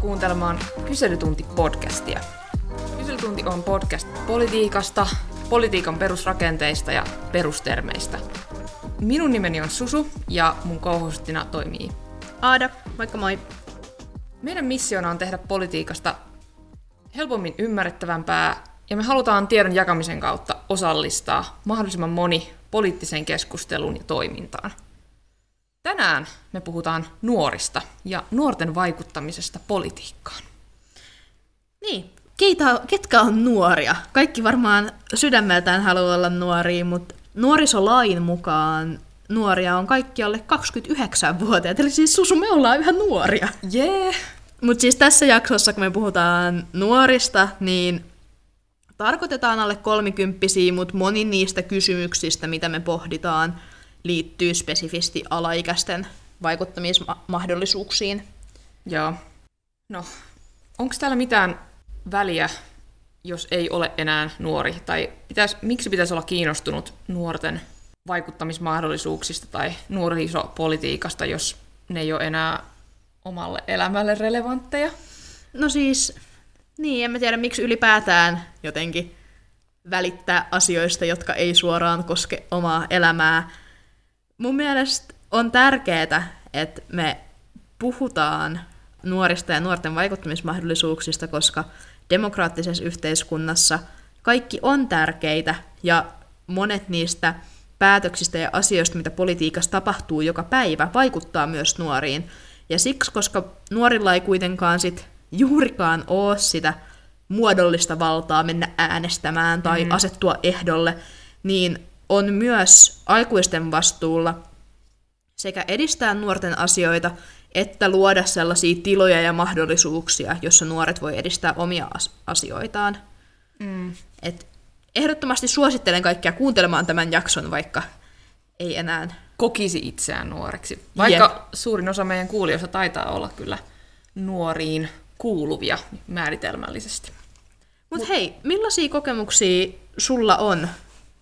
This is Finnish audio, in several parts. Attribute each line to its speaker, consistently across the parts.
Speaker 1: Kuuntelemaan Kyselytunti-podcastia. Kyselytunti on podcast politiikasta, politiikan perusrakenteista ja perustermeistä. Minun nimeni on Susu ja mun kouhostina toimii
Speaker 2: Aada, moikka moi.
Speaker 1: Meidän missiona on tehdä politiikasta helpommin ymmärrettävämpää ja me halutaan tiedon jakamisen kautta osallistaa mahdollisimman moni poliittiseen keskusteluun ja toimintaan. Tänään me puhutaan nuorista ja nuorten vaikuttamisesta politiikkaan.
Speaker 2: Niin, keitä, ketkä on nuoria? Kaikki varmaan sydämeltään haluaa olla nuoria, mutta nuorisolain mukaan nuoria on kaikki alle 29-vuotiaat. Eli siis Susu, me ollaan yhä nuoria.
Speaker 1: Jee! Yeah.
Speaker 2: Mutta siis tässä jaksossa, kun me puhutaan nuorista, niin tarkoitetaan alle kolmikymppisiä, mutta moni niistä kysymyksistä, mitä me pohditaan, liittyy spesifisti alaikäisten vaikuttamismahdollisuuksiin.
Speaker 1: Joo. No, onko täällä mitään väliä, jos ei ole enää nuori? Tai pitäis, miksi pitäisi olla kiinnostunut nuorten vaikuttamismahdollisuuksista tai nuorisopolitiikasta, jos ne ei ole enää omalle elämälle relevantteja?
Speaker 2: No siis, niin, en mä tiedä miksi ylipäätään jotenkin välittää asioista, jotka ei suoraan koske omaa elämää. Mun mielestä on tärkeää, että me puhutaan nuorista ja nuorten vaikuttamismahdollisuuksista, koska demokraattisessa yhteiskunnassa kaikki on tärkeitä ja monet niistä päätöksistä ja asioista, mitä politiikassa tapahtuu joka päivä, vaikuttaa myös nuoriin. Ja siksi, koska nuorilla ei kuitenkaan sit juurikaan ole sitä muodollista valtaa mennä äänestämään tai mm. asettua ehdolle, niin on myös aikuisten vastuulla sekä edistää nuorten asioita, että luoda sellaisia tiloja ja mahdollisuuksia, jossa nuoret voi edistää omia asioitaan. Mm. Et ehdottomasti suosittelen kaikkia kuuntelemaan tämän jakson, vaikka ei enää...
Speaker 1: Kokisi itseään nuoreksi. Vaikka Jep. suurin osa meidän kuulijoista taitaa olla kyllä nuoriin kuuluvia määritelmällisesti.
Speaker 2: Mutta Mut hei, millaisia kokemuksia sulla on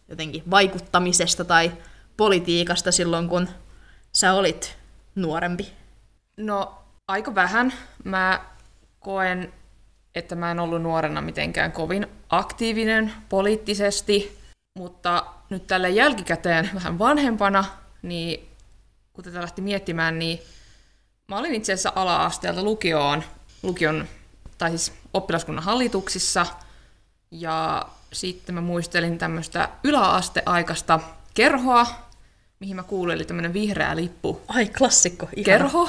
Speaker 2: jotenkin vaikuttamisesta tai politiikasta silloin, kun sä olit nuorempi?
Speaker 1: No, aika vähän. Mä koen, että mä en ollut nuorena mitenkään kovin aktiivinen poliittisesti, mutta nyt tälle jälkikäteen vähän vanhempana, niin kun tätä lähti miettimään, niin mä olin itse asiassa ala-asteelta lukioon, lukion, tai siis oppilaskunnan hallituksissa, ja sitten mä muistelin tämmöistä yläasteaikaista kerhoa, mihin mä kuulin, eli tämmöinen vihreä lippu.
Speaker 2: Ai, klassikko,
Speaker 1: ihana. Kerho.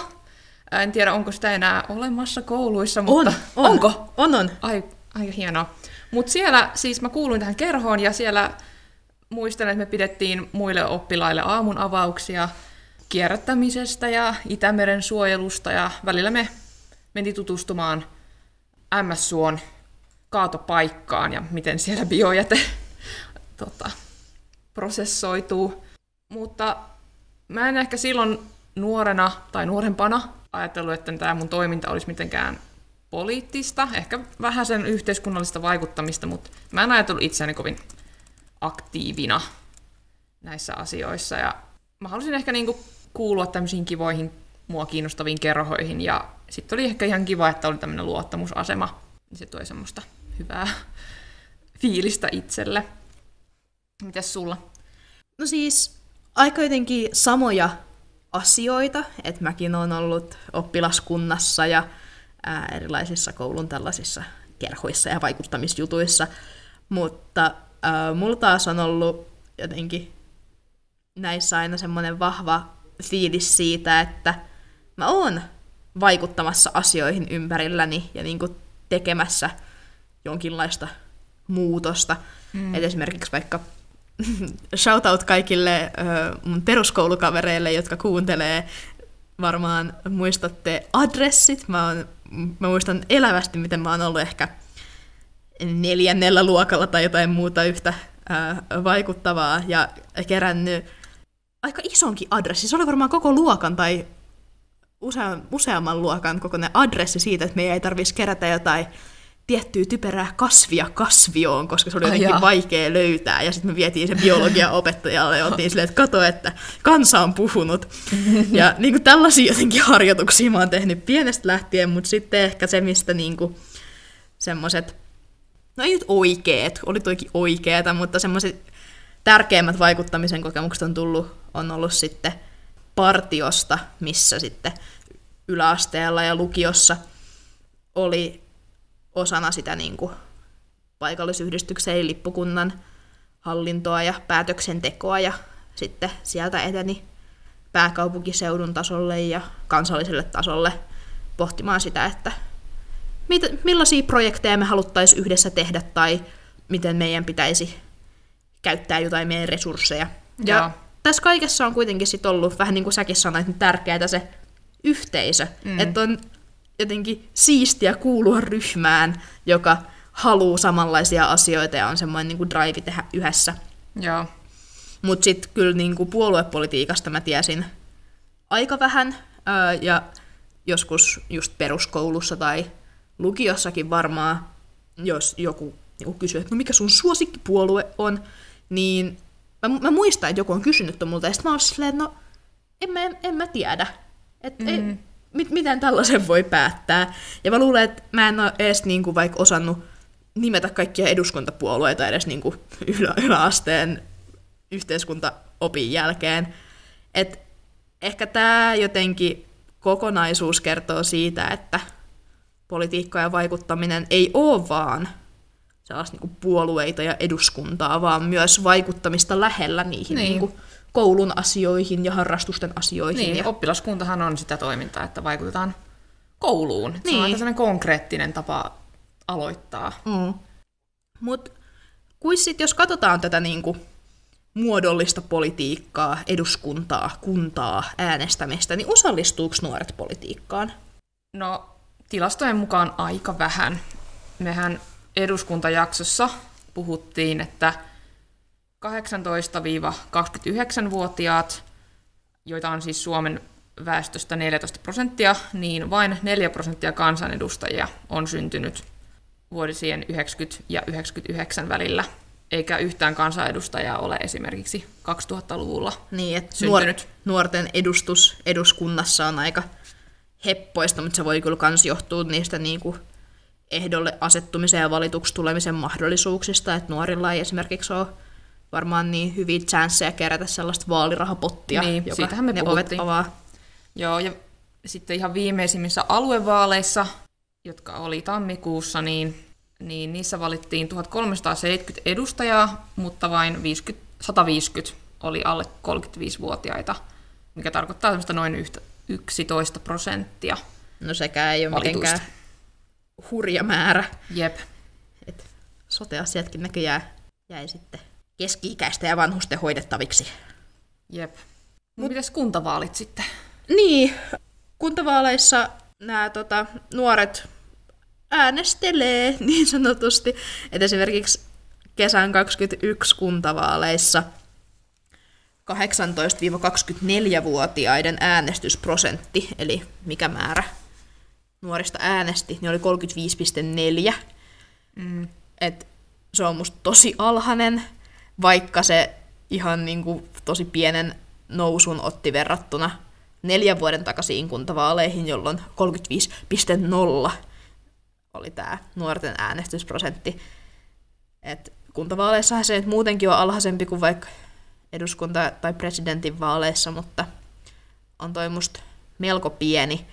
Speaker 1: En tiedä, onko sitä enää olemassa kouluissa, mutta...
Speaker 2: On, on.
Speaker 1: Onko?
Speaker 2: On, on.
Speaker 1: Ai, aika hienoa. Mutta siellä, siis mä kuuluin tähän kerhoon, ja siellä muistelen, että me pidettiin muille oppilaille aamun avauksia kierrättämisestä ja Itämeren suojelusta, ja välillä me mentiin tutustumaan MS-suon kaatopaikkaan ja miten siellä biojäte tota, prosessoituu. Mutta mä en ehkä silloin nuorena tai nuorempana ajatellut, että tämä mun toiminta olisi mitenkään poliittista, ehkä vähän sen yhteiskunnallista vaikuttamista, mutta mä en ajatellut itseäni kovin aktiivina näissä asioissa. Ja mä halusin ehkä niinku kuulua tämmöisiin kivoihin, mua kiinnostaviin kerhoihin, ja sitten oli ehkä ihan kiva, että oli tämmöinen luottamusasema, niin se toi semmoista hyvää fiilistä itselle. Mitäs sulla?
Speaker 2: No siis aika jotenkin samoja asioita, että mäkin olen ollut oppilaskunnassa ja ää, erilaisissa koulun tällaisissa kerhoissa ja vaikuttamisjutuissa, mutta ää, mulla taas on ollut jotenkin näissä aina semmoinen vahva fiilis siitä, että mä oon vaikuttamassa asioihin ympärilläni ja niin kuin tekemässä jonkinlaista muutosta. Mm. Et esimerkiksi vaikka shoutout kaikille uh, mun peruskoulukavereille, jotka kuuntelee. Varmaan muistatte adressit. Mä, oon, mä muistan elävästi, miten mä oon ollut ehkä neljännellä luokalla tai jotain muuta yhtä vaikuttavaa ja kerännyt aika isonkin adressi. Se oli varmaan koko luokan tai usea, useamman luokan kokoinen adressi siitä, että meidän ei tarvitsisi kerätä jotain tiettyä typerää kasvia kasvioon, koska se oli jotenkin
Speaker 1: jaa.
Speaker 2: vaikea löytää. Ja sitten me vietiin sen biologian opettajalle ja oltiin silleen, että kato, että kansa on puhunut. Ja niin kuin tällaisia jotenkin harjoituksia mä oon tehnyt pienestä lähtien, mutta sitten ehkä se, mistä niin kuin semmoiset, no ei nyt oikeet, oli toikin oikeeta, mutta semmoiset tärkeimmät vaikuttamisen kokemukset on tullut, on ollut sitten partiosta, missä sitten yläasteella ja lukiossa oli osana sitä niin kuin paikallisyhdistyksen lippukunnan hallintoa ja päätöksentekoa ja sitten sieltä eteni pääkaupunkiseudun tasolle ja kansalliselle tasolle pohtimaan sitä, että mit, millaisia projekteja me haluttaisiin yhdessä tehdä tai miten meidän pitäisi käyttää jotain meidän resursseja. Ja
Speaker 1: Joo.
Speaker 2: tässä kaikessa on kuitenkin sit ollut, vähän niin kuin säkin sanoit, niin tärkeää se yhteisö. Mm. Että on jotenkin siistiä kuulua ryhmään, joka haluaa samanlaisia asioita ja on semmoinen niin kuin drive tehdä yhdessä.
Speaker 1: Joo.
Speaker 2: Mutta sitten kyllä niinku puoluepolitiikasta mä tiesin aika vähän, ää, ja joskus just peruskoulussa tai lukiossakin varmaan, jos joku niinku kysyy, että no mikä sun suosikkipuolue on, niin mä, mä muistan, että joku on kysynyt multa, ja sitten mä olin silleen, että no en mä, en mä tiedä, että mm. Mit, miten tällaisen voi päättää. Ja mä luulen, että mä en ole edes niinku vaikka osannut nimetä kaikkia eduskuntapuolueita edes niinku ylä, yläasteen yhteiskuntaopin jälkeen. Et ehkä tämä jotenkin kokonaisuus kertoo siitä, että politiikka ja vaikuttaminen ei ole vaan sellaista niinku puolueita ja eduskuntaa, vaan myös vaikuttamista lähellä niihin
Speaker 1: Niin.
Speaker 2: niinku koulun asioihin ja harrastusten asioihin.
Speaker 1: Niin,
Speaker 2: ja...
Speaker 1: oppilaskuntahan on sitä toimintaa, että vaikutetaan kouluun. Se
Speaker 2: Niin.
Speaker 1: on aika sellainen konkreettinen tapa aloittaa.
Speaker 2: Mm. Mutta kuin sit, jos katsotaan tätä niinku muodollista politiikkaa, eduskuntaa, kuntaa, äänestämistä, niin osallistuuko nuoret politiikkaan?
Speaker 1: No, tilastojen mukaan aika vähän. Mehän eduskuntajaksossa puhuttiin, että 18-29-vuotiaat, joita on siis Suomen väestöstä 14 prosenttia, niin vain 4 prosenttia kansanedustajia on syntynyt vuosien 90 ja 99 välillä, eikä yhtään kansanedustajaa ole esimerkiksi 2000-luvulla.
Speaker 2: Niin, että
Speaker 1: Syntynyt.
Speaker 2: nuor- nuorten edustus eduskunnassa on aika heppoista, mutta se voi kyllä myös johtua niistä niinku ehdolle asettumisen ja valituksi tulemisen mahdollisuuksista, että nuorilla ei esimerkiksi ole varmaan niin hyviä chanceja kerätä sellaista vaalirahapottia,
Speaker 1: Niin,
Speaker 2: joka
Speaker 1: siitähän me
Speaker 2: ne ovet
Speaker 1: puhuttiin.
Speaker 2: avaa.
Speaker 1: Joo, ja sitten ihan viimeisimmissä aluevaaleissa, jotka oli tammikuussa, niin, niin niissä valittiin 1370 edustajaa, mutta vain 50, 150 oli alle 35-vuotiaita, mikä tarkoittaa semmoista noin yhtä, 11 prosenttia.
Speaker 2: No sekään ei ole
Speaker 1: Valituista.
Speaker 2: mitenkään hurja määrä.
Speaker 1: Jep.
Speaker 2: Et sote-asiatkin näköjään jäi sitten keski-ikäisten ja vanhusten hoidettaviksi.
Speaker 1: Jep. Mut mitäs kuntavaalit sitten?
Speaker 2: Niin, kuntavaaleissa nämä tota, nuoret äänestelee niin sanotusti. Et esimerkiksi kesän 21 kuntavaaleissa 18-24-vuotiaiden äänestysprosentti, eli mikä määrä nuorista äänesti, niin oli 35,4.
Speaker 1: Mm.
Speaker 2: Et se on musta tosi alhainen, vaikka se ihan niinku tosi pienen nousun otti verrattuna neljän vuoden takaisiin kuntavaaleihin, jolloin 35,0 oli tämä nuorten äänestysprosentti. Et kuntavaaleissahan se nyt muutenkin on alhaisempi kuin vaikka eduskunta- tai presidentin vaaleissa, mutta on toi musta melko pieni.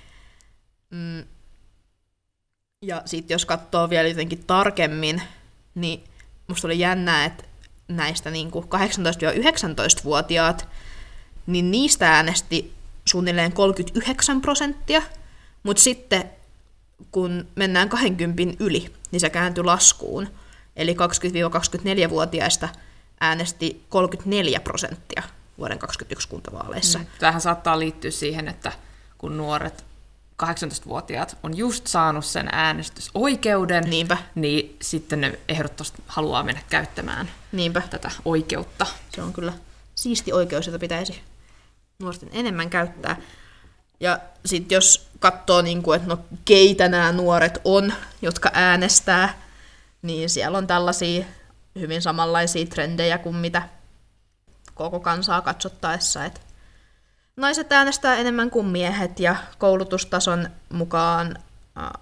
Speaker 2: Mm. Ja sitten jos katsoo vielä jotenkin tarkemmin, niin musta oli jännää, että näistä niinku 18-19-vuotiaat, niin niistä äänesti suunnilleen 39 prosenttia, mutta sitten kun mennään 20 yli, niin se kääntyi laskuun. Eli 20-24-vuotiaista äänesti 34 prosenttia vuoden 2021 kuntavaaleissa. Mm.
Speaker 1: Tämähän saattaa liittyä siihen, että kun nuoret 18-vuotiaat on just saanut sen äänestysoikeuden,
Speaker 2: Niinpä,
Speaker 1: niin sitten ne ehdottomasti haluaa mennä käyttämään
Speaker 2: niinpä.
Speaker 1: tätä oikeutta.
Speaker 2: Se on kyllä siisti oikeus, jota pitäisi nuorten enemmän käyttää. Ja sitten jos katsoo, niin kuin, että no keitä nämä nuoret on, jotka äänestää, niin siellä on tällaisia hyvin samanlaisia trendejä kuin mitä koko kansaa katsottaessa. Että naiset äänestää enemmän kuin miehet ja koulutustason mukaan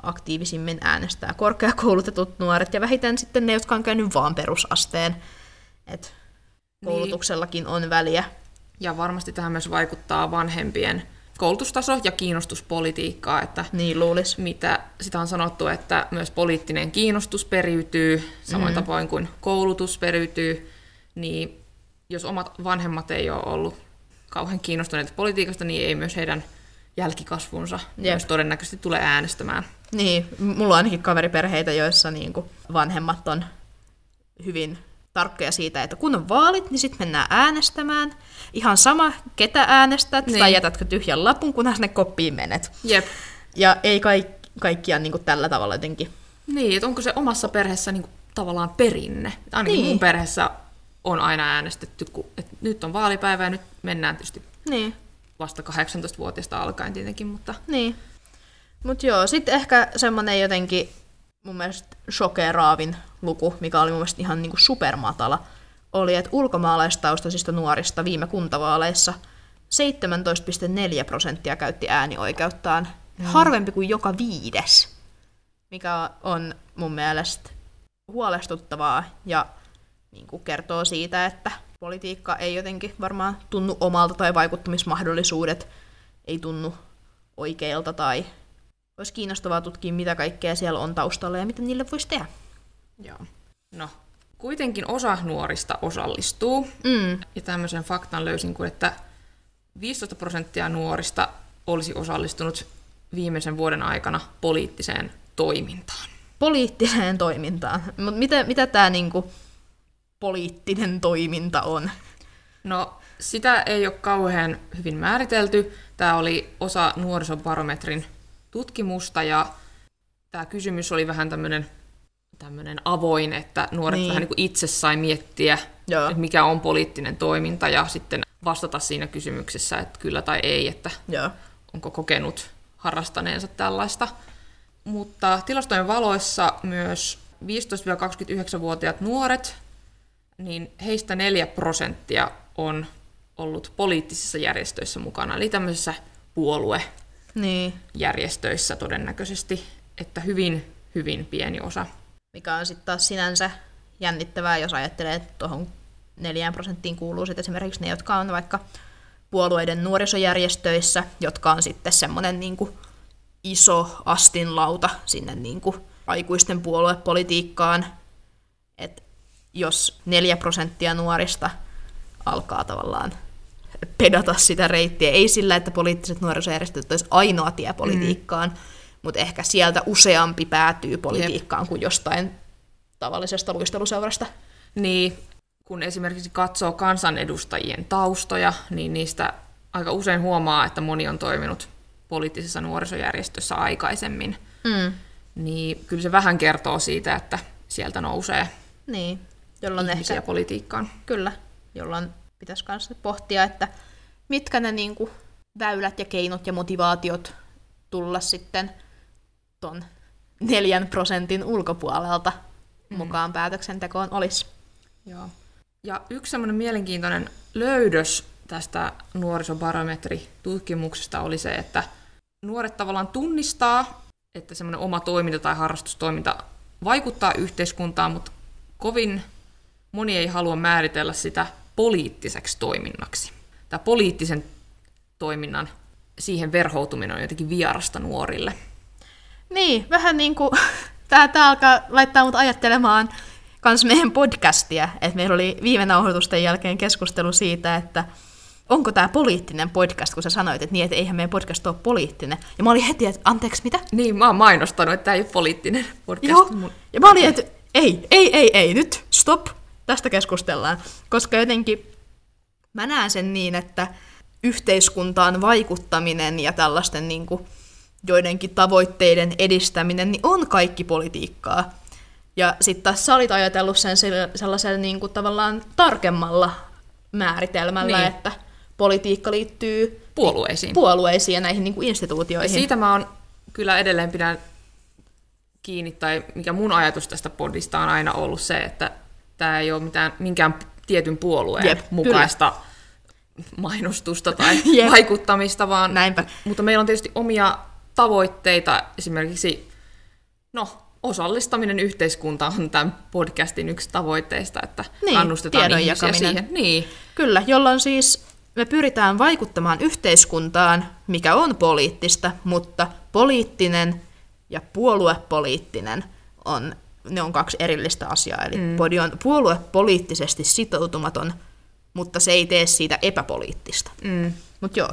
Speaker 2: aktiivisimmin äänestää korkeakoulutetut nuoret ja vähiten sitten ne, jotka on käynyt vaan perusasteen. Et koulutuksellakin on väliä.
Speaker 1: Ja varmasti tähän myös vaikuttaa vanhempien koulutustaso ja kiinnostuspolitiikkaa, että
Speaker 2: niin luulis.
Speaker 1: mitä sitä on sanottu, että myös poliittinen kiinnostus periytyy, samoin mm. tavoin kuin koulutus periytyy, niin jos omat vanhemmat ei ole ollut kauhean kiinnostuneita politiikasta, niin ei myös heidän jälkikasvunsa Jep. myös todennäköisesti tulee äänestämään.
Speaker 2: Niin, mulla on ainakin kaveriperheitä, joissa niinku vanhemmat on hyvin tarkkoja siitä, että kun on vaalit, niin sitten mennään äänestämään. Ihan sama, ketä äänestät, niin. tai jätätkö tyhjän lapun, kunhan sinne koppiin menet.
Speaker 1: Jep.
Speaker 2: Ja ei kaik- kaikkia niin kuin tällä tavalla jotenkin.
Speaker 1: Niin, että onko se omassa perheessä niin kuin, tavallaan perinne. Ainakin niin. mun perheessä on aina äänestetty, kun, että nyt on vaalipäivä ja nyt mennään tietysti niin. vasta 18-vuotiaasta alkaen tietenkin, mutta...
Speaker 2: Niin. Mutta joo, sitten ehkä semmoinen jotenkin mun mielestä shokeraavin luku, mikä oli mun mielestä ihan niinku supermatala, oli, että ulkomaalaistaustaisista nuorista viime kuntavaaleissa 17,4 prosenttia käytti äänioikeuttaan. Mm. Harvempi kuin joka viides, mikä on mun mielestä huolestuttavaa ja niin kuin kertoo siitä, että politiikka ei jotenkin varmaan tunnu omalta tai vaikuttamismahdollisuudet ei tunnu oikeilta tai olisi kiinnostavaa tutkia, mitä kaikkea siellä on taustalla ja mitä niille voisi tehdä.
Speaker 1: Joo. No, kuitenkin osa nuorista osallistuu. Mm. Ja tämmöisen faktan löysin, kuin että 15 prosenttia nuorista olisi osallistunut viimeisen vuoden aikana poliittiseen toimintaan.
Speaker 2: Poliittiseen toimintaan. Mutta mitä, mitä tämä niinku poliittinen toiminta on?
Speaker 1: No, sitä ei ole kauhean hyvin määritelty. Tämä oli osa nuorisobarometrin tutkimusta ja tämä kysymys oli vähän tämmöinen tämmöinen avoin, että nuoret niin. vähän niin kuin itse sai miettiä, että mikä on poliittinen toiminta ja sitten vastata siinä kysymyksessä, että kyllä tai ei, että Joo. onko kokenut harrastaneensa tällaista. Mutta tilastojen valoissa myös 15-29-vuotiaat nuoret, niin heistä 4 prosenttia on ollut poliittisissa järjestöissä mukana, eli tämmöisessä puoluejärjestöissä niin. todennäköisesti, että hyvin, hyvin pieni osa
Speaker 2: mikä on sitten taas sinänsä jännittävää, jos ajattelee, että tuohon neljään prosenttiin kuuluu sitten esimerkiksi ne, jotka on vaikka puolueiden nuorisojärjestöissä, jotka on sitten semmoinen niin iso astinlauta sinne niin kuin aikuisten puoluepolitiikkaan. Jos neljä prosenttia nuorista alkaa tavallaan pedata sitä reittiä, ei sillä, että poliittiset nuorisojärjestöt olisi ainoa tie politiikkaan, mm mutta ehkä sieltä useampi päätyy politiikkaan Jep. kuin jostain tavallisesta luisteluseurasta.
Speaker 1: Niin, kun esimerkiksi katsoo kansanedustajien taustoja, niin niistä aika usein huomaa, että moni on toiminut poliittisessa nuorisojärjestössä aikaisemmin. Mm. Niin kyllä se vähän kertoo siitä, että sieltä nousee niin, jolloin ihmisiä ehkä, politiikkaan.
Speaker 2: Kyllä, jolloin pitäisi myös pohtia, että mitkä ne niin kuin, väylät ja keinot ja motivaatiot tulla sitten ton neljän prosentin ulkopuolelta mm. mukaan päätöksentekoon olisi.
Speaker 1: Joo. Ja yksi semmoinen mielenkiintoinen löydös tästä nuorisobarometritutkimuksesta oli se, että nuoret tavallaan tunnistaa, että semmoinen oma toiminta tai harrastustoiminta vaikuttaa yhteiskuntaan, mutta kovin moni ei halua määritellä sitä poliittiseksi toiminnaksi. Tämä poliittisen toiminnan siihen verhoutuminen on jotenkin vierasta nuorille.
Speaker 2: Niin, vähän niin kuin, tämä, tämä alkaa laittaa mut ajattelemaan kans meidän podcastia, että meillä oli viime nauhoitusten jälkeen keskustelu siitä, että onko tämä poliittinen podcast, kun sä sanoit, että niin, että eihän meidän podcast ole poliittinen. Ja mä olin heti, että anteeksi, mitä?
Speaker 1: Niin, mä oon mainostanut, että tämä ei ole poliittinen podcast.
Speaker 2: Joo, ja mä olin, että ei, ei, ei, ei, nyt, stop, tästä keskustellaan. Koska jotenkin mä näen sen niin, että yhteiskuntaan vaikuttaminen ja tällaisten niin kuin, joidenkin tavoitteiden edistäminen, niin on kaikki politiikkaa. Ja sitten taas sä olit ajatellut sen sellaisen niin kuin tavallaan tarkemmalla määritelmällä, niin. että politiikka liittyy
Speaker 1: puolueisiin.
Speaker 2: puolueisiin ja näihin niin kuin
Speaker 1: Ja
Speaker 2: instituutioihin.
Speaker 1: siitä mä oon kyllä edelleen pidän kiinni, tai mikä mun ajatus tästä podista on aina ollut se, että tämä ei ole mitään, minkään tietyn puolueen
Speaker 2: Jep,
Speaker 1: mukaista mainostusta tai
Speaker 2: Jep.
Speaker 1: vaikuttamista, vaan
Speaker 2: Näinpä.
Speaker 1: mutta meillä on tietysti omia tavoitteita, esimerkiksi no, osallistaminen yhteiskuntaan on tämän podcastin yksi tavoitteista, että
Speaker 2: Niin,
Speaker 1: kannustetaan ihmisiä
Speaker 2: jakaminen.
Speaker 1: siihen. Niin,
Speaker 2: Kyllä, jolloin siis me pyritään vaikuttamaan yhteiskuntaan, mikä on poliittista, mutta poliittinen ja puoluepoliittinen on, ne on kaksi erillistä asiaa. Eli mm. podi on puoluepoliittisesti sitoutumaton, mutta se ei tee siitä epäpoliittista.
Speaker 1: mm.
Speaker 2: Mutta joo.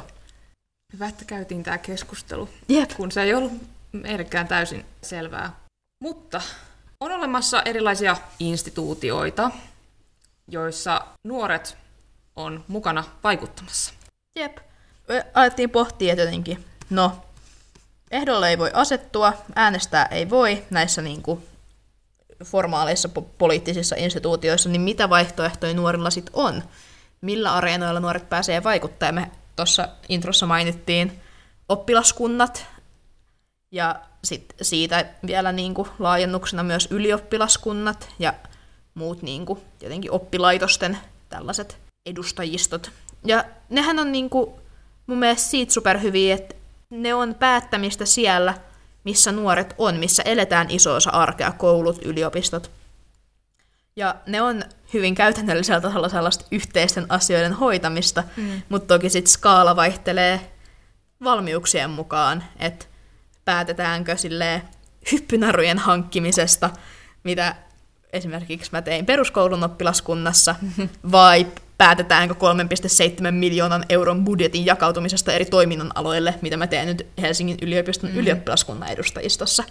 Speaker 1: hyvä, että käytiin tämä keskustelu,
Speaker 2: Jep.
Speaker 1: kun se ei ollut meillekään täysin selvää. Mutta on olemassa erilaisia instituutioita, joissa nuoret on mukana vaikuttamassa.
Speaker 2: Jep. Me alettiin pohtia, jotenkin, no, ehdolle ei voi asettua, äänestää ei voi näissä niin kuin formaaleissa po- poliittisissa instituutioissa, niin mitä vaihtoehtoja nuorilla sitten on? Millä areenoilla nuoret pääsee vaikuttamaan? Me tuossa introssa mainittiin oppilaskunnat ja sit siitä vielä niin kuin laajennuksena myös ylioppilaskunnat ja muut niin kuin jotenkin oppilaitosten tällaiset edustajistot. Ja nehän on niin kuin mun mielestä siitä superhyviä, että ne on päättämistä siellä, missä nuoret on, missä eletään iso osa arkea, koulut, yliopistot. Ja ne on hyvin käytännöllisellä tasolla sellaista yhteisten asioiden hoitamista, mm. mutta toki sitten skaala vaihtelee valmiuksien mukaan, että päätetäänkö sille hyppynarujen hankkimisesta, mitä esimerkiksi mä tein peruskoulun oppilaskunnassa, vai päätetäänkö 3,7 miljoonan euron budjetin jakautumisesta eri toiminnan aloille, mitä mä teen nyt Helsingin yliopiston mm. ylioppilaskunnan edustajistossa.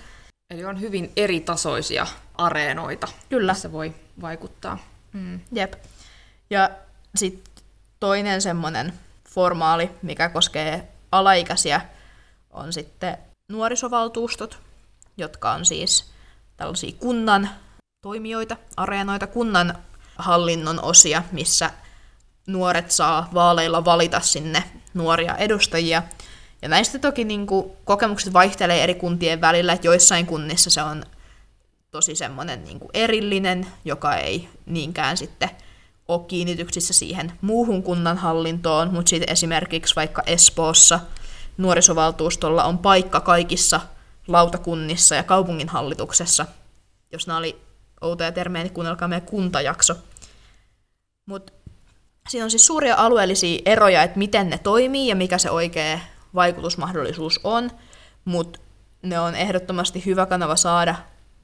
Speaker 1: Eli on hyvin eri tasoisia areenoita,
Speaker 2: Kyllä.
Speaker 1: missä voi vaikuttaa. Mm.
Speaker 2: Jep. Ja sitten toinen semmoinen formaali, mikä koskee alaikäisiä, on sitten nuorisovaltuustot, jotka on siis tällaisia kunnan toimijoita, areenoita, kunnan hallinnon osia, missä nuoret saa vaaleilla valita sinne nuoria edustajia. Ja näistä toki niin kuin, kokemukset vaihtelee eri kuntien välillä, että joissain kunnissa se on tosi semmoinen niin kuin erillinen, joka ei niinkään sitten ole kiinnityksissä siihen muuhun kunnan hallintoon, mutta sitten esimerkiksi vaikka Espoossa nuorisovaltuustolla on paikka kaikissa lautakunnissa ja kaupunginhallituksessa. Jos nämä oli outoja termejä, niin kuunnelkaa meidän kuntajakso. Mutta siinä on siis suuria alueellisia eroja, että miten ne toimii ja mikä se oikea vaikutusmahdollisuus on, mutta ne on ehdottomasti hyvä kanava saada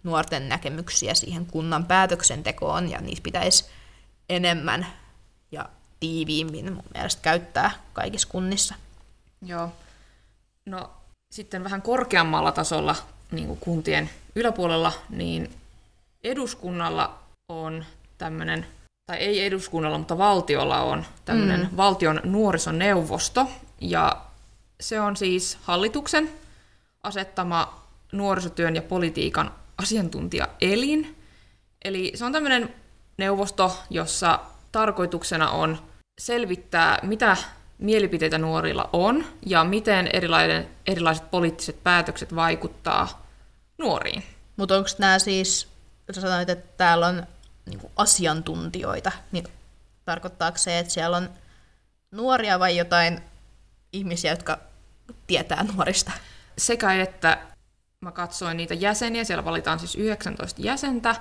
Speaker 2: nuorten näkemyksiä siihen kunnan päätöksentekoon, ja niitä pitäisi enemmän ja tiiviimmin mun mielestä käyttää kaikissa kunnissa.
Speaker 1: Joo. No sitten vähän korkeammalla tasolla, niin kuin kuntien yläpuolella, niin eduskunnalla on tämmöinen, tai ei eduskunnalla, mutta valtiolla on tämmöinen mm. valtion nuorisoneuvosto, ja se on siis hallituksen asettama nuorisotyön ja politiikan asiantuntijaelin. Eli se on tämmöinen neuvosto, jossa tarkoituksena on selvittää, mitä mielipiteitä nuorilla on ja miten erilaiset, erilaiset poliittiset päätökset vaikuttaa nuoriin.
Speaker 2: Mutta onko nämä siis, sä sanoit, että täällä on niinku asiantuntijoita, niin tarkoittaako se, että siellä on nuoria vai jotain ihmisiä, jotka tietää nuorista?
Speaker 1: Sekä että mä katsoin niitä jäseniä, siellä valitaan siis 19 jäsentä,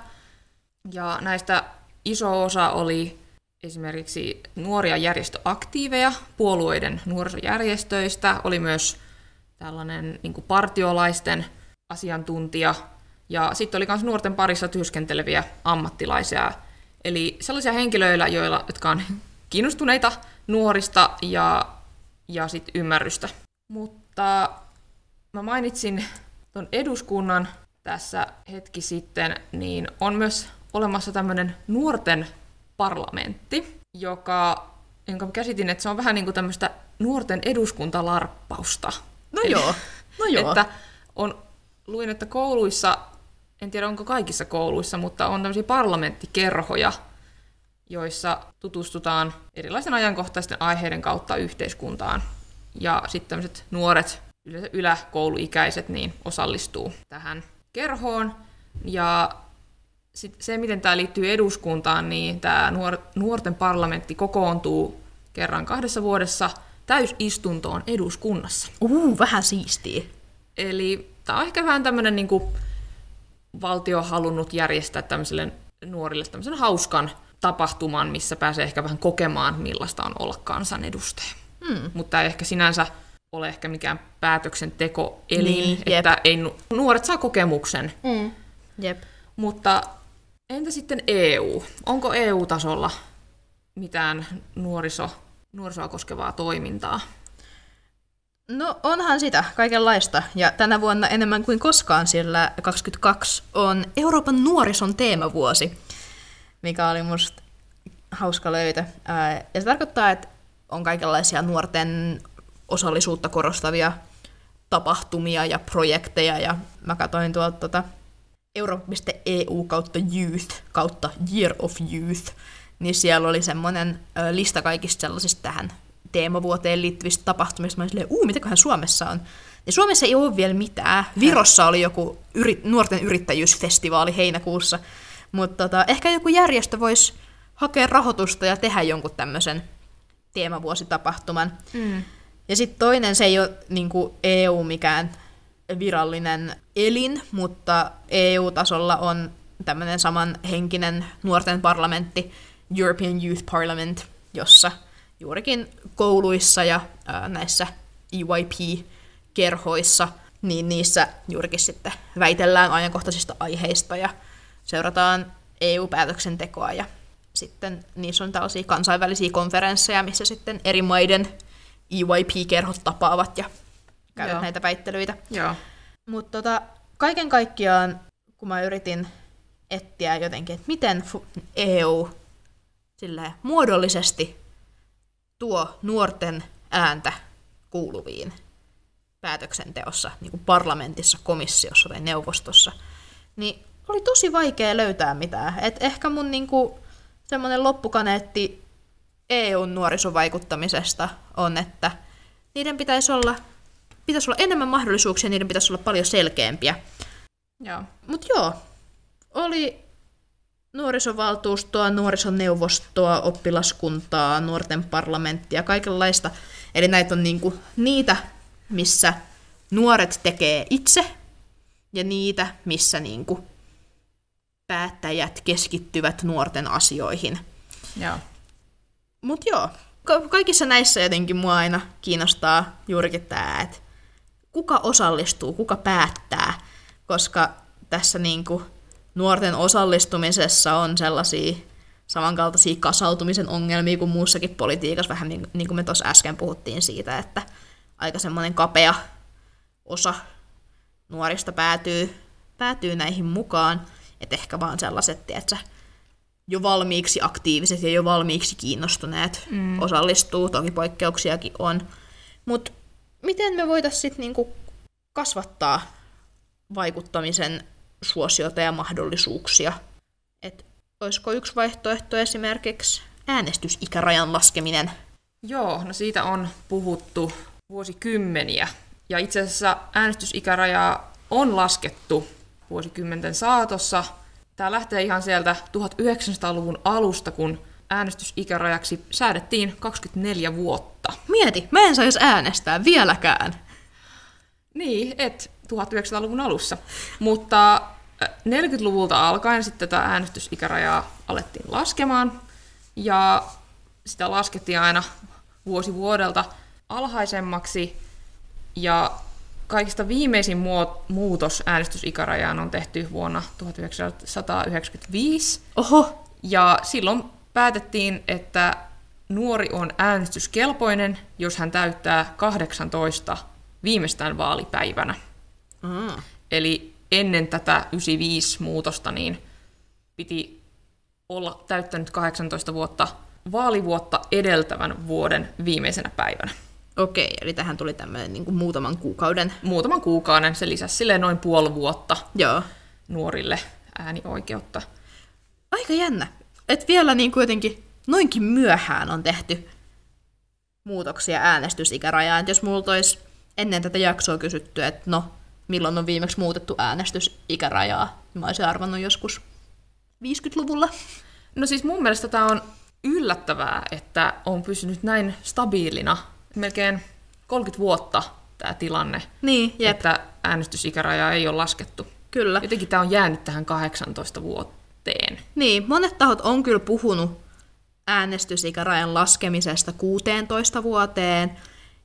Speaker 1: ja näistä iso osa oli esimerkiksi nuoria järjestöaktiiveja puolueiden nuorisojärjestöistä, oli myös tällainen niin kuin partiolaisten asiantuntija, ja sitten oli myös nuorten parissa työskenteleviä ammattilaisia, eli sellaisia henkilöillä, joilla, jotka on kiinnostuneita nuorista ja, ja sit ymmärrystä. Mutta mä mainitsin tuon eduskunnan tässä hetki sitten, niin on myös olemassa tämmöinen nuorten parlamentti, joka, jonka käsitin, että se on vähän niin kuin tämmöistä nuorten eduskuntalarppausta.
Speaker 2: No joo, no joo.
Speaker 1: Että on, luin, että kouluissa, en tiedä onko kaikissa kouluissa, mutta on tämmöisiä parlamenttikerhoja, joissa tutustutaan erilaisen ajankohtaisten aiheiden kautta yhteiskuntaan. ja sitten tämmöiset nuoret, yleensä yläkouluikäiset, niin osallistuu tähän kerhoon. Ja sit se, miten tämä liittyy eduskuntaan, niin tämä nuor- nuorten parlamentti kokoontuu kerran kahdessa vuodessa täysistuntoon eduskunnassa.
Speaker 2: Uu, vähän siistiä.
Speaker 1: Eli tämä on ehkä vähän tämmöinen niin valtio on halunnut järjestää tämmöiselle nuorille tämmöisen hauskan tapahtuman, missä pääsee ehkä vähän kokemaan, millaista on olla kansanedustaja. Mm. Mutta ei ehkä sinänsä ole ehkä mikään päätöksentekoelin, niin, että ei, nuoret saa kokemuksen.
Speaker 2: Mm. Jep.
Speaker 1: Mutta entä sitten EU? Onko EU-tasolla mitään nuoriso, nuorisoa koskevaa toimintaa?
Speaker 2: No onhan sitä kaikenlaista, ja tänä vuonna enemmän kuin koskaan, sillä 22 on Euroopan nuorison teemavuosi, mikä oli musta hauska löytö. Ja se tarkoittaa, että on kaikenlaisia nuorten osallisuutta korostavia tapahtumia ja projekteja, ja mä katsoin tuolta tuota euro.eu kautta youth kautta year of youth, niin siellä oli semmoinen lista kaikista sellaisista tähän teemavuoteen liittyvistä tapahtumista. Mä olin silleen, uu, mitäköhän Suomessa on? Ja Suomessa ei ole vielä mitään. Virossa oli joku yri, nuorten yrittäjyysfestivaali heinäkuussa. Mutta tota, ehkä joku järjestö voisi hakea rahoitusta ja tehdä jonkun tämmöisen teemavuositapahtuman. Mm. Ja sitten toinen, se ei ole niin EU mikään virallinen elin, mutta EU-tasolla on tämmöinen samanhenkinen nuorten parlamentti, European Youth Parliament, jossa juurikin kouluissa ja ää, näissä EYP-kerhoissa, niin niissä juurikin sitten väitellään ajankohtaisista aiheista ja seurataan EU-päätöksentekoa ja sitten niissä on tällaisia kansainvälisiä konferensseja, missä sitten eri maiden EYP-kerhot tapaavat ja käyvät Joo. näitä väittelyitä. Mutta tota, kaiken kaikkiaan, kun mä yritin etsiä jotenkin, että miten EU silleen, muodollisesti tuo nuorten ääntä kuuluviin päätöksenteossa, niin kuin parlamentissa, komissiossa tai neuvostossa, niin oli tosi vaikea löytää mitään. Et ehkä mun niin kuin, semmoinen loppukaneetti EUn nuorisovaikuttamisesta on, että niiden pitäisi olla, pitäisi olla enemmän mahdollisuuksia, niiden pitäisi olla paljon selkeämpiä.
Speaker 1: Joo.
Speaker 2: Mutta joo, oli nuorisovaltuustoa, nuorisoneuvostoa, oppilaskuntaa, nuorten parlamenttia, kaikenlaista. Eli näitä on niinku niitä, missä nuoret tekee itse, ja niitä, missä niinku päättäjät keskittyvät nuorten asioihin.
Speaker 1: Joo.
Speaker 2: Mut joo, ka- kaikissa näissä jotenkin mua aina kiinnostaa juurikin tämä, että kuka osallistuu, kuka päättää, koska tässä niinku nuorten osallistumisessa on sellaisia samankaltaisia kasautumisen ongelmia kuin muussakin politiikassa, vähän niin, niin kuin me tuossa äsken puhuttiin siitä, että aika semmoinen kapea osa nuorista päätyy, päätyy näihin mukaan, että ehkä vaan sellaiset, että jo valmiiksi aktiiviset ja jo valmiiksi kiinnostuneet mm. osallistuu, toki poikkeuksiakin on. Mutta miten me voitaisiin sitten niinku kasvattaa vaikuttamisen suosiota ja mahdollisuuksia. Et olisiko yksi vaihtoehto esimerkiksi äänestysikärajan laskeminen?
Speaker 1: Joo, no siitä on puhuttu vuosikymmeniä. Ja itse asiassa äänestysikärajaa on laskettu vuosikymmenten saatossa. Tämä lähtee ihan sieltä 1900-luvun alusta, kun äänestysikärajaksi säädettiin 24 vuotta.
Speaker 2: Mieti, mä en saisi äänestää vieläkään.
Speaker 1: Niin, et 1900-luvun alussa. Mutta 40-luvulta alkaen sitten tätä äänestysikärajaa alettiin laskemaan, ja sitä laskettiin aina vuosi vuodelta alhaisemmaksi, ja kaikista viimeisin muutos äänestysikärajaan on tehty vuonna 1995.
Speaker 2: Oho!
Speaker 1: Ja silloin päätettiin, että nuori on äänestyskelpoinen, jos hän täyttää 18 viimeistään vaalipäivänä. Mm. Eli ennen tätä 95-muutosta niin piti olla täyttänyt 18 vuotta vaalivuotta edeltävän vuoden viimeisenä päivänä.
Speaker 2: Okei, eli tähän tuli tämmöinen niin kuin muutaman kuukauden.
Speaker 1: Muutaman kuukauden, se lisäsi sille noin puoli vuotta
Speaker 2: Joo.
Speaker 1: nuorille äänioikeutta.
Speaker 2: Aika jännä. Et vielä niin kuin jotenkin noinkin myöhään on tehty muutoksia äänestysikärajaan. Et jos mulla olisi ennen tätä jaksoa kysytty, että no, milloin on viimeksi muutettu äänestysikärajaa, mä olisin arvannut joskus 50-luvulla.
Speaker 1: No siis mun mielestä tämä on yllättävää, että on pysynyt näin stabiilina melkein 30 vuotta tämä tilanne,
Speaker 2: Niin, jep,
Speaker 1: että äänestysikärajaa ei ole laskettu.
Speaker 2: kyllä.
Speaker 1: Jotenkin tämä on jäänyt tähän 18 vuoteen.
Speaker 2: Niin, monet tahot on kyllä puhunut äänestysikärajan laskemisesta 16 vuoteen,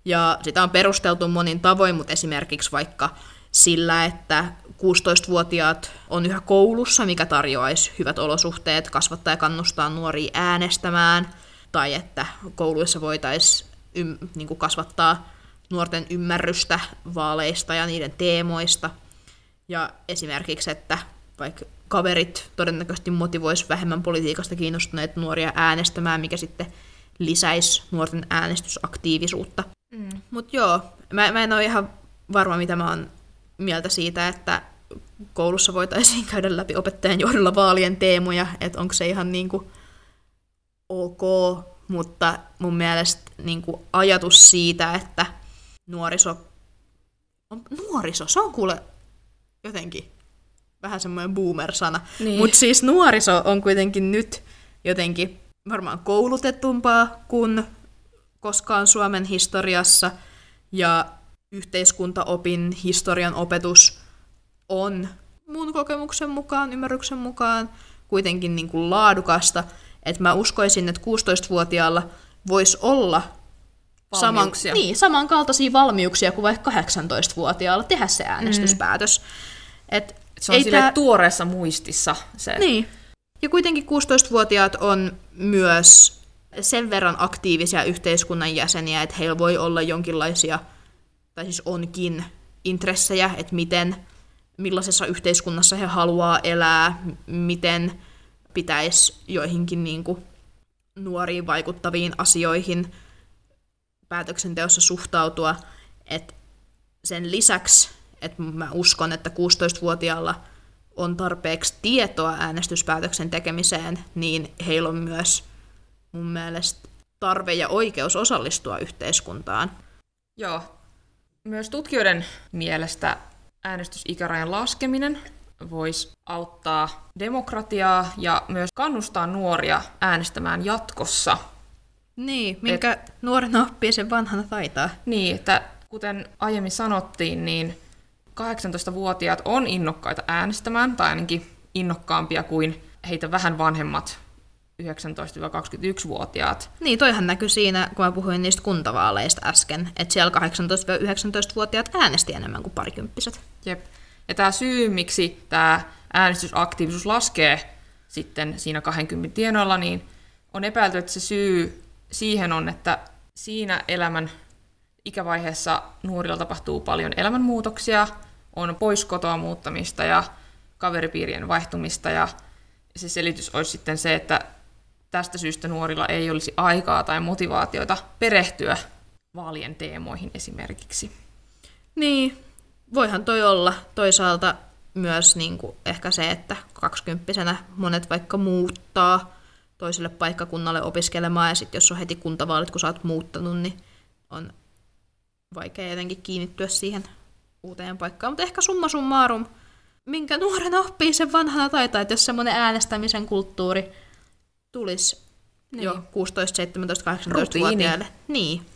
Speaker 2: ja sitä on perusteltu monin tavoin, mutta esimerkiksi vaikka sillä, että 16-vuotiaat on yhä koulussa, mikä tarjoaisi hyvät olosuhteet kasvattaa ja kannustaa nuoria äänestämään, tai että kouluissa voitaisiin ym, niin kasvattaa nuorten ymmärrystä vaaleista ja niiden teemoista. Ja esimerkiksi, että vaikka kaverit todennäköisesti motivoisi vähemmän politiikasta kiinnostuneita nuoria äänestämään, mikä sitten lisäisi nuorten äänestysaktiivisuutta. Mm. Mutta joo, mä, mä en ole ihan varma, mitä mä oon mieltä siitä, että koulussa voitaisiin käydä läpi opettajan johdolla vaalien teemoja, että onko se ihan niin kuin ok, mutta mun mielestä niin kuin ajatus siitä, että nuoriso, on, nuoriso, se on kuule jotenkin vähän semmoinen boomer-sana,
Speaker 1: Niin.
Speaker 2: mutta siis nuoriso on kuitenkin nyt jotenkin varmaan koulutetumpaa kuin koskaan Suomen historiassa, ja yhteiskuntaopin historian opetus on mun kokemuksen mukaan, ymmärryksen mukaan kuitenkin niin kuin laadukasta, että mä uskoisin, että 16-vuotiaalla voisi olla saman, niin, samankaltaisia valmiuksia kuin vaikka 18-vuotiaalla tehdä se äänestyspäätös. Mm. Et
Speaker 1: Se on
Speaker 2: ei tää-
Speaker 1: tuoreessa muistissa se.
Speaker 2: niin. Ja kuitenkin 16-vuotiaat on myös sen verran aktiivisia yhteiskunnan jäseniä, että heillä voi olla jonkinlaisia, tai siis onkin, intressejä, että miten, millaisessa yhteiskunnassa he haluaa elää, miten pitäisi joihinkin niin kuin, nuoriin vaikuttaviin asioihin päätöksenteossa suhtautua. Et sen lisäksi, että mä uskon, että 16-vuotiaalla on tarpeeksi tietoa äänestyspäätöksen tekemiseen, niin heillä on myös mun mielestä tarve ja oikeus osallistua yhteiskuntaan.
Speaker 1: Joo. Myös tutkijoiden mielestä äänestysikärajan laskeminen voisi auttaa demokratiaa ja myös kannustaa nuoria äänestämään jatkossa.
Speaker 2: Niin, minkä Et... nuorena oppii sen vanhana taitaa.
Speaker 1: Niin, että kuten aiemmin sanottiin, niin 18-vuotiaat on innokkaita äänestämään, tai ainakin innokkaampia kuin heitä vähän vanhemmat 19-21-vuotiaat.
Speaker 2: Niin, toihan näkyy siinä, kun mä puhuin niistä kuntavaaleista äsken, että siellä 18-19-vuotiaat äänesti enemmän kuin parikymppiset.
Speaker 1: Jep. Ja tämä syy, miksi tämä äänestysaktiivisuus laskee sitten siinä 20 tienoilla, niin on epäilty, että se syy siihen on, että siinä elämän ikävaiheessa nuorilla tapahtuu paljon elämänmuutoksia, on pois kotoa muuttamista ja kaveripiirien vaihtumista ja se selitys olisi sitten se, että tästä syystä nuorilla ei olisi aikaa tai motivaatioita perehtyä vaalien teemoihin esimerkiksi.
Speaker 2: Niin, voihan toi olla toisaalta myös niin kuin ehkä se, että kaksikymppisenä monet vaikka muuttaa toiselle paikkakunnalle opiskelemaan, ja sitten jos on heti kuntavaalit, kun sä oot muuttanut, niin on vaikea jotenkin kiinnittyä siihen uuteen paikkaan. Mutta ehkä summa summarum, minkä nuorena oppii sen vanhana taitaa, että jos semmoinen äänestämisen kulttuuri tulisi niin. jo 16, 17, 18-vuotiaille. Niin.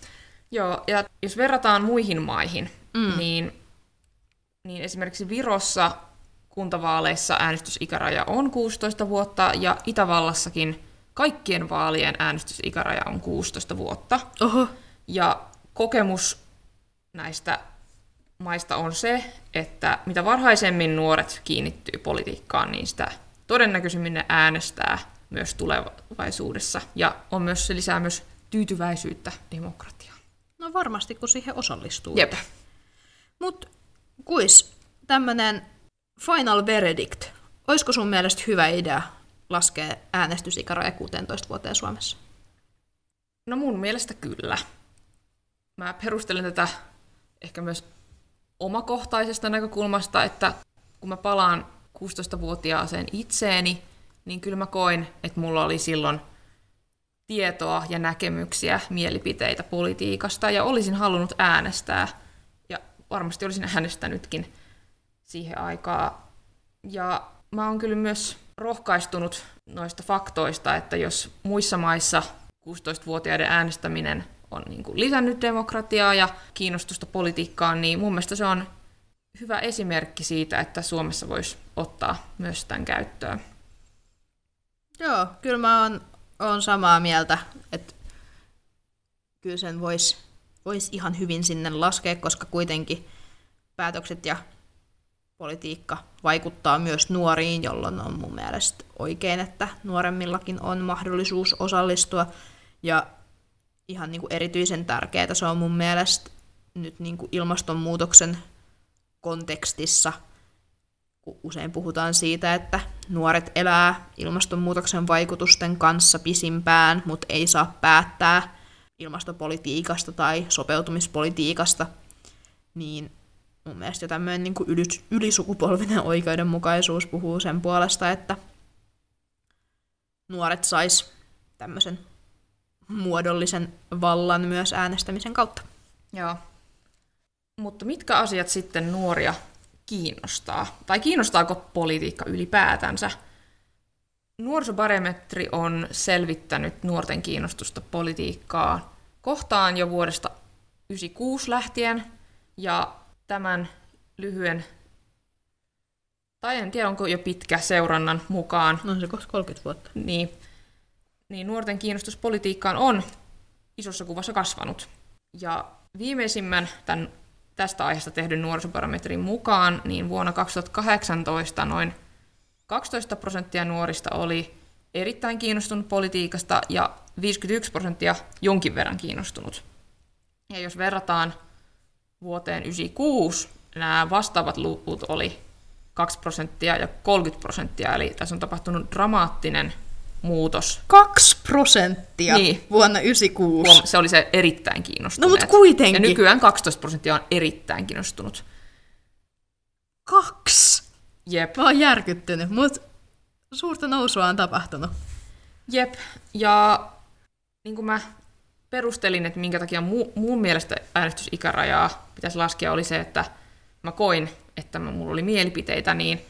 Speaker 1: Joo, ja jos verrataan muihin maihin, mm. niin, niin esimerkiksi Virossa kuntavaaleissa äänestysikäraja on 16 vuotta, ja Itävallassakin kaikkien vaalien äänestysikäraja on 16 vuotta.
Speaker 2: Oho.
Speaker 1: Ja kokemus näistä maista on se, että mitä varhaisemmin nuoret kiinnittyy politiikkaan, niin sitä todennäköisemmin ne äänestää myös tulevaisuudessa. Ja on myös, se lisää myös tyytyväisyyttä demokratiaan.
Speaker 2: No varmasti, kun siihen osallistuu.
Speaker 1: Jep.
Speaker 2: Mut kuis tämmönen final verdict. Olisiko sun mielestä hyvä idea laskea äänestysikäraja 16 vuoteen Suomessa?
Speaker 1: No mun mielestä kyllä. Mä perustelen tätä ehkä myös omakohtaisesta näkökulmasta, että kun mä palaan 16-vuotiaaseen itseeni, niin kyllä mä koin, että mulla oli silloin tietoa ja näkemyksiä, mielipiteitä politiikasta ja olisin halunnut äänestää ja varmasti olisin äänestänytkin siihen aikaan. Ja mä oon kyllä myös rohkaistunut noista faktoista, että jos muissa maissa 16-vuotiaiden äänestäminen on niin kuin lisännyt demokratiaa ja kiinnostusta politiikkaan, niin mun mielestä se on hyvä esimerkki siitä, että Suomessa voisi ottaa myös tämän käyttöön.
Speaker 2: Joo, kyllä mä oon, oon samaa mieltä, että kyllä sen voisi vois ihan hyvin sinne laskea, koska kuitenkin päätökset ja politiikka vaikuttaa myös nuoriin, jolloin on mun mielestä oikein, että nuoremmillakin on mahdollisuus osallistua. Ja ihan niin kuin erityisen tärkeää se on mun mielestä nyt niin kuin ilmastonmuutoksen kontekstissa, kun usein puhutaan siitä, että nuoret elää ilmastonmuutoksen vaikutusten kanssa pisimpään, mutta ei saa päättää ilmastopolitiikasta tai sopeutumispolitiikasta, niin mun mielestä tämmöinen niin kuin ylisukupolvinen oikeudenmukaisuus puhuu sen puolesta, että nuoret sais tämmöisen muodollisen vallan myös äänestämisen kautta.
Speaker 1: Joo. Mutta mitkä asiat sitten nuoria kiinnostaa? Tai kiinnostaako politiikka ylipäätänsä? Nuorisobarometri on selvittänyt nuorten kiinnostusta politiikkaa kohtaan jo vuodesta 1996 lähtien, ja tämän lyhyen, tai en tiedä onko jo pitkä seurannan mukaan.
Speaker 2: No se 30 vuotta.
Speaker 1: Niin, niin nuorten kiinnostus politiikkaan on isossa kuvassa kasvanut. Ja viimeisimmän tämän, tästä aiheesta tehdyn nuorisobarometrin mukaan, niin vuonna 2018 noin 12 prosenttia nuorista oli erittäin kiinnostunut politiikasta ja 51 prosenttia jonkin verran kiinnostunut. Ja jos verrataan vuoteen 1996 nämä vastaavat luvut oli 2 prosenttia ja 30 prosenttia, eli tässä on tapahtunut dramaattinen muutos.
Speaker 2: 2 prosenttia niin. vuonna 1996.
Speaker 1: Se oli se erittäin kiinnostunut.
Speaker 2: No mutta kuitenkin.
Speaker 1: Ja nykyään 12 prosenttia on erittäin kiinnostunut.
Speaker 2: Kaksi?
Speaker 1: Jep.
Speaker 2: Mä oon järkyttynyt, mutta suurta nousua on tapahtunut.
Speaker 1: Jep, ja niin kuin mä perustelin, että minkä takia mu, mun mielestä äänestysikärajaa pitäisi laskea, oli se, että mä koin, että mulla oli mielipiteitä, niin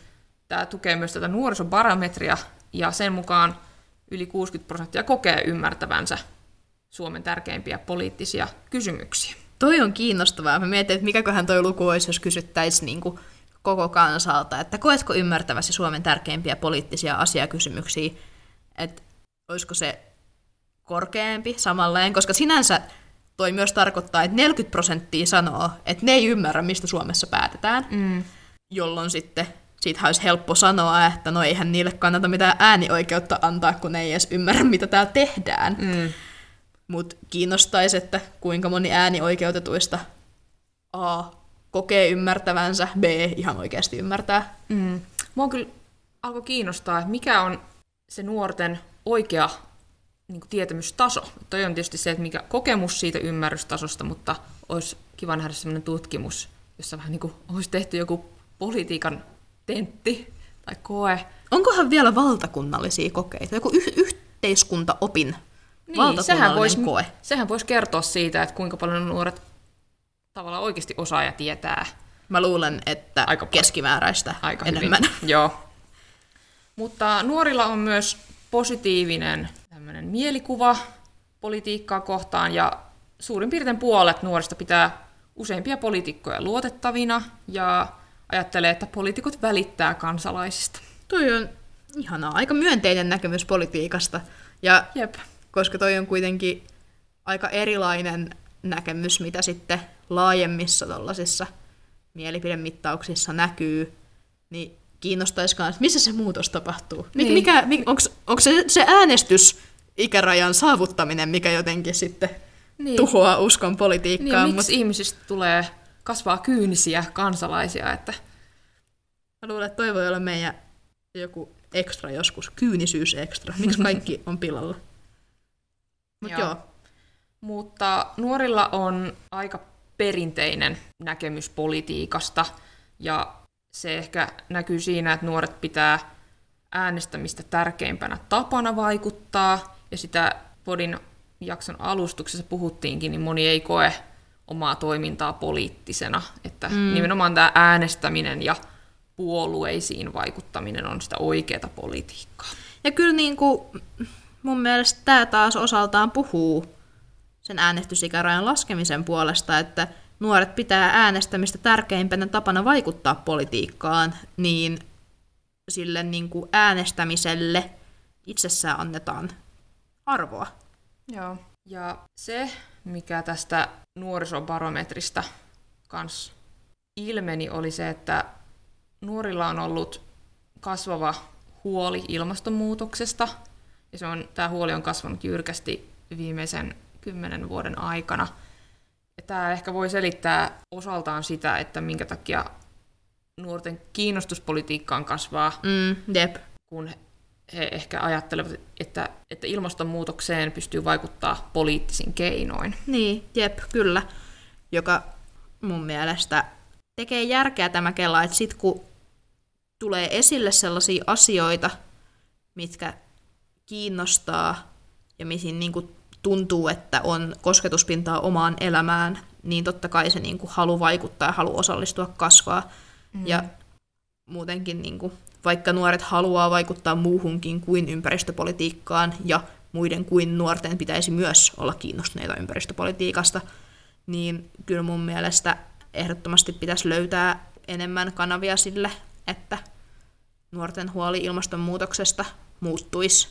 Speaker 1: tämä tukee myös tätä nuorisobarometria, ja sen mukaan yli 60 prosenttia kokee ymmärtävänsä Suomen tärkeimpiä poliittisia kysymyksiä.
Speaker 2: Toi on kiinnostavaa. Mä mietin, että mikäköhän toi luku olisi, jos kysyttäisiin niin kuin koko kansalta, että koetko ymmärtäväsi Suomen tärkeimpiä poliittisia asiakysymyksiä, että olisiko se korkeampi samalleen, koska sinänsä toi myös tarkoittaa, että 40 prosenttia sanoo, että ne ei ymmärrä, mistä Suomessa päätetään, mm. jolloin sitten siitä olisi helppo sanoa, että no eihän niille kannata mitään äänioikeutta antaa, kun ne ei edes ymmärrä, mitä täällä tehdään. Mm. Mutta kiinnostaisi, että kuinka moni äänioikeutetuista A kokee ymmärtävänsä, B ihan oikeasti ymmärtää.
Speaker 1: Mm. Mua kyllä alkoi kiinnostaa, että mikä on se nuorten oikea niin kuin tietämystaso. Toi on tietysti se, että mikä kokemus siitä ymmärrystasosta, mutta olisi kiva nähdä sellainen tutkimus, jossa vähän niin kuin olisi tehty joku politiikan tentti tai koe.
Speaker 2: Onkohan vielä valtakunnallisia kokeita? Joku y- yhteiskuntaopin niin, valtakunnallinen sehän
Speaker 1: vois,
Speaker 2: koe?
Speaker 1: Sehän voisi kertoa siitä, että kuinka paljon nuoret tavallaan oikeasti osaa ja tietää.
Speaker 2: Mä luulen, että Aika keskimääräistä Aika enemmän.
Speaker 1: Hyvin. Joo. Mutta nuorilla on myös positiivinen tämmöinen mielikuva politiikkaa kohtaan ja suurin piirtein puolet nuorista pitää useimpia poliitikkoja luotettavina ja ajattelee, että poliitikot välittää kansalaisista.
Speaker 2: Toi on ihanaa, aika myönteinen näkemys politiikasta. Ja Jep. koska toi on kuitenkin aika erilainen näkemys, mitä sitten laajemmissa tuollaisissa mielipidemittauksissa näkyy, niin kiinnostaisi myös, missä se muutos tapahtuu. Niin. Mikä, onko se, se äänestys ikärajan saavuttaminen, mikä jotenkin sitten niin. tuhoaa uskon politiikkaan.
Speaker 1: Niin, miksi mut... ihmisistä tulee kasvaa kyynisiä kansalaisia? Että...
Speaker 2: Mä luulen, että toi voi olla meidän joku ekstra joskus, kyynisyys ekstra, miksi kaikki on pilalla. Mut joo. joo.
Speaker 1: Mutta nuorilla on aika perinteinen näkemys politiikasta, ja se ehkä näkyy siinä, että nuoret pitää äänestämistä tärkeimpänä tapana vaikuttaa, ja sitä podin jakson alustuksessa puhuttiinkin, niin moni ei koe omaa toimintaa poliittisena. Että mm. nimenomaan tämä äänestäminen ja puolueisiin vaikuttaminen on sitä oikeaa politiikkaa.
Speaker 2: Ja kyllä niin kuin, mun mielestä tämä taas osaltaan puhuu sen äänestysikärajan laskemisen puolesta, että nuoret pitää äänestämistä tärkeimpänä tapana vaikuttaa politiikkaan, niin sille niin kuin äänestämiselle itsessään annetaan arvoa.
Speaker 1: Joo. Ja se, mikä tästä nuorisobarometrista kans ilmeni, oli se, että nuorilla on ollut kasvava huoli ilmastonmuutoksesta, ja se on, tämä huoli on kasvanut jyrkästi viimeisen kymmenen vuoden aikana. Ja tämä ehkä voi selittää osaltaan sitä, että minkä takia nuorten kiinnostuspolitiikkaan kasvaa,
Speaker 2: Mm, jep.
Speaker 1: kun he ehkä ajattelevat, että, että ilmastonmuutokseen pystyy vaikuttaa poliittisin keinoin.
Speaker 2: Niin, jep, kyllä. Joka mun mielestä tekee järkeä tämä kela, että sit kun tulee esille sellaisia asioita, mitkä kiinnostaa ja mihin niin kuin tuntuu, että on kosketuspintaa omaan elämään, niin totta kai se niin kuin halu vaikuttaa ja halu osallistua kasvaa. Mm. Ja muutenkin, niin kuin, vaikka nuoret haluaa vaikuttaa muuhunkin kuin ympäristöpolitiikkaan ja muiden kuin nuorten pitäisi myös olla kiinnostuneita ympäristöpolitiikasta, niin kyllä mun mielestä ehdottomasti pitäisi löytää enemmän kanavia sille, että nuorten huoli ilmastonmuutoksesta muuttuisi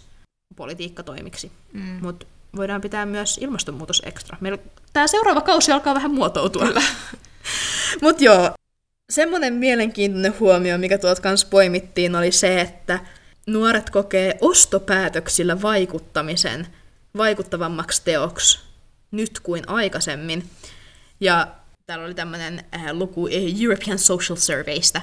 Speaker 2: politiikkatoimiksi. Mm. Mutta voidaan pitää myös ilmastonmuutos ekstra. Meillä tämä seuraava kausi alkaa vähän muotoutua. Mutta joo, semmoinen mielenkiintoinen huomio, mikä tuolta kanssa poimittiin, oli se, että nuoret kokee ostopäätöksillä vaikuttamisen vaikuttavammaksi teoksi nyt kuin aikaisemmin. Ja täällä oli tämmöinen äh, luku European Social Surveystä,